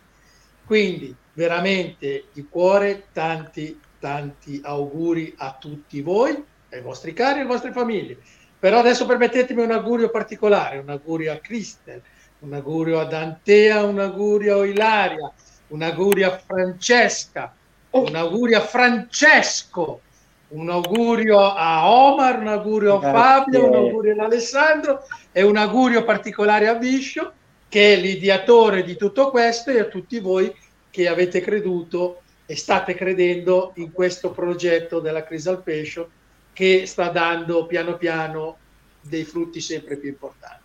Quindi veramente di cuore tanti tanti auguri a tutti voi, ai vostri cari e alle vostre famiglie. Però adesso permettetemi un augurio particolare, un augurio a Cristel, un augurio a Dantea, un augurio a Ilaria, un augurio a Francesca, un augurio a Francesco, un augurio a Omar, un augurio a Grazie. Fabio, un augurio ad Alessandro e un augurio particolare a Viscio, che è l'ideatore di tutto questo, e a tutti voi che avete creduto e state credendo in questo progetto della Crisal Pescio che sta dando piano piano dei frutti sempre più importanti.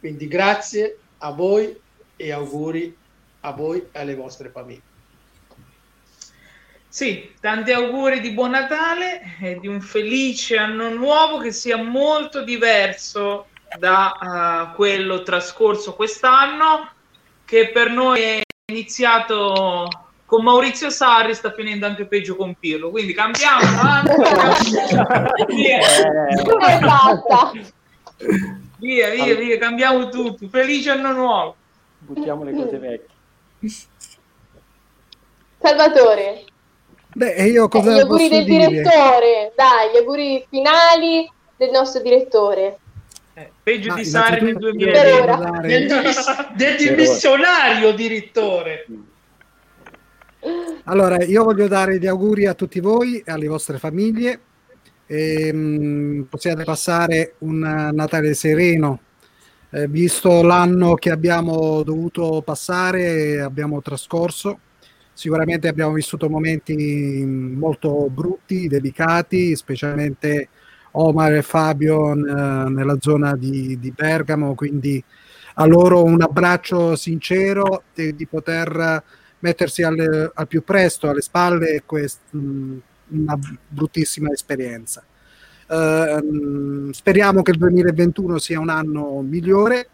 Quindi grazie a voi e auguri a voi e alle vostre famiglie. Sì, tanti auguri di buon Natale e di un felice anno nuovo che sia molto diverso da uh, quello trascorso quest'anno, che per noi è iniziato con Maurizio Sarri, sta finendo anche peggio con Pirlo. Quindi cambiamo, via. via, via, via, cambiamo tutto. Felice anno nuovo. Buttiamo le cose vecchie. Salvatore. Beh, io cosa eh, gli auguri del dire? direttore, dai, gli auguri finali del nostro direttore. Eh, peggio Ma di Sari nel 2020 del, del dimissionario direttore. Allora, io voglio dare gli auguri a tutti voi e alle vostre famiglie. E, mh, possiate passare un Natale sereno, eh, visto l'anno che abbiamo dovuto passare abbiamo trascorso. Sicuramente abbiamo vissuto momenti molto brutti, delicati, specialmente Omar e Fabio n- nella zona di, di, Bergamo, quindi a loro un abbraccio sincero e di poter mettersi al, al più presto alle spalle quest, una bruttissima esperienza. Uh, speriamo che il 2021 sia un anno migliore,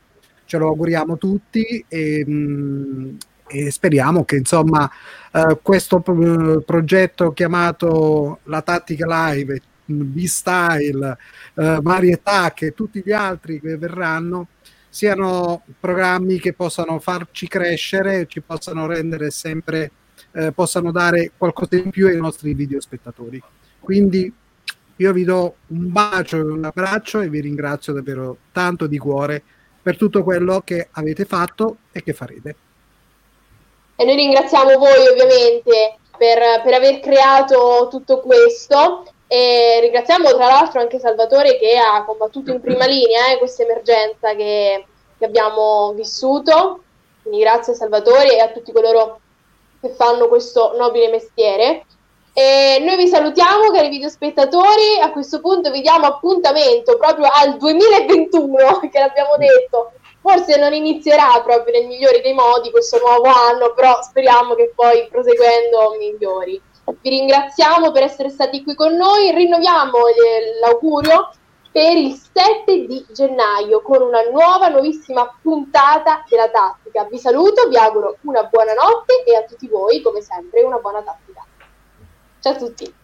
ce lo auguriamo tutti e, mh, e speriamo che insomma eh, questo pro- progetto chiamato la tattica live B-Style, eh, varietà che tutti gli altri che verranno siano programmi che possano farci crescere, ci possano rendere sempre, eh, possano dare qualcosa in più ai nostri video spettatori. Quindi io vi do un bacio e un abbraccio e vi ringrazio davvero tanto di cuore per tutto quello che avete fatto e che farete. E noi ringraziamo voi ovviamente per, per aver creato tutto questo e ringraziamo tra l'altro anche Salvatore che ha combattuto in prima linea eh, questa emergenza che, che, abbiamo vissuto. Quindi grazie a Salvatore e a tutti coloro che fanno questo nobile mestiere. E noi vi salutiamo cari videospettatori, a questo punto vi diamo appuntamento proprio al 2021 che l'abbiamo detto forse non inizierà proprio nel migliore dei modi questo nuovo anno, però speriamo che poi proseguendo migliori. Vi ringraziamo per essere stati qui con noi, rinnoviamo l'augurio per il 7 di gennaio con una nuova, nuovissima puntata della tattica. Vi saluto, vi auguro una buona notte e a tutti voi, come sempre, una buona tattica. Ciao a tutti.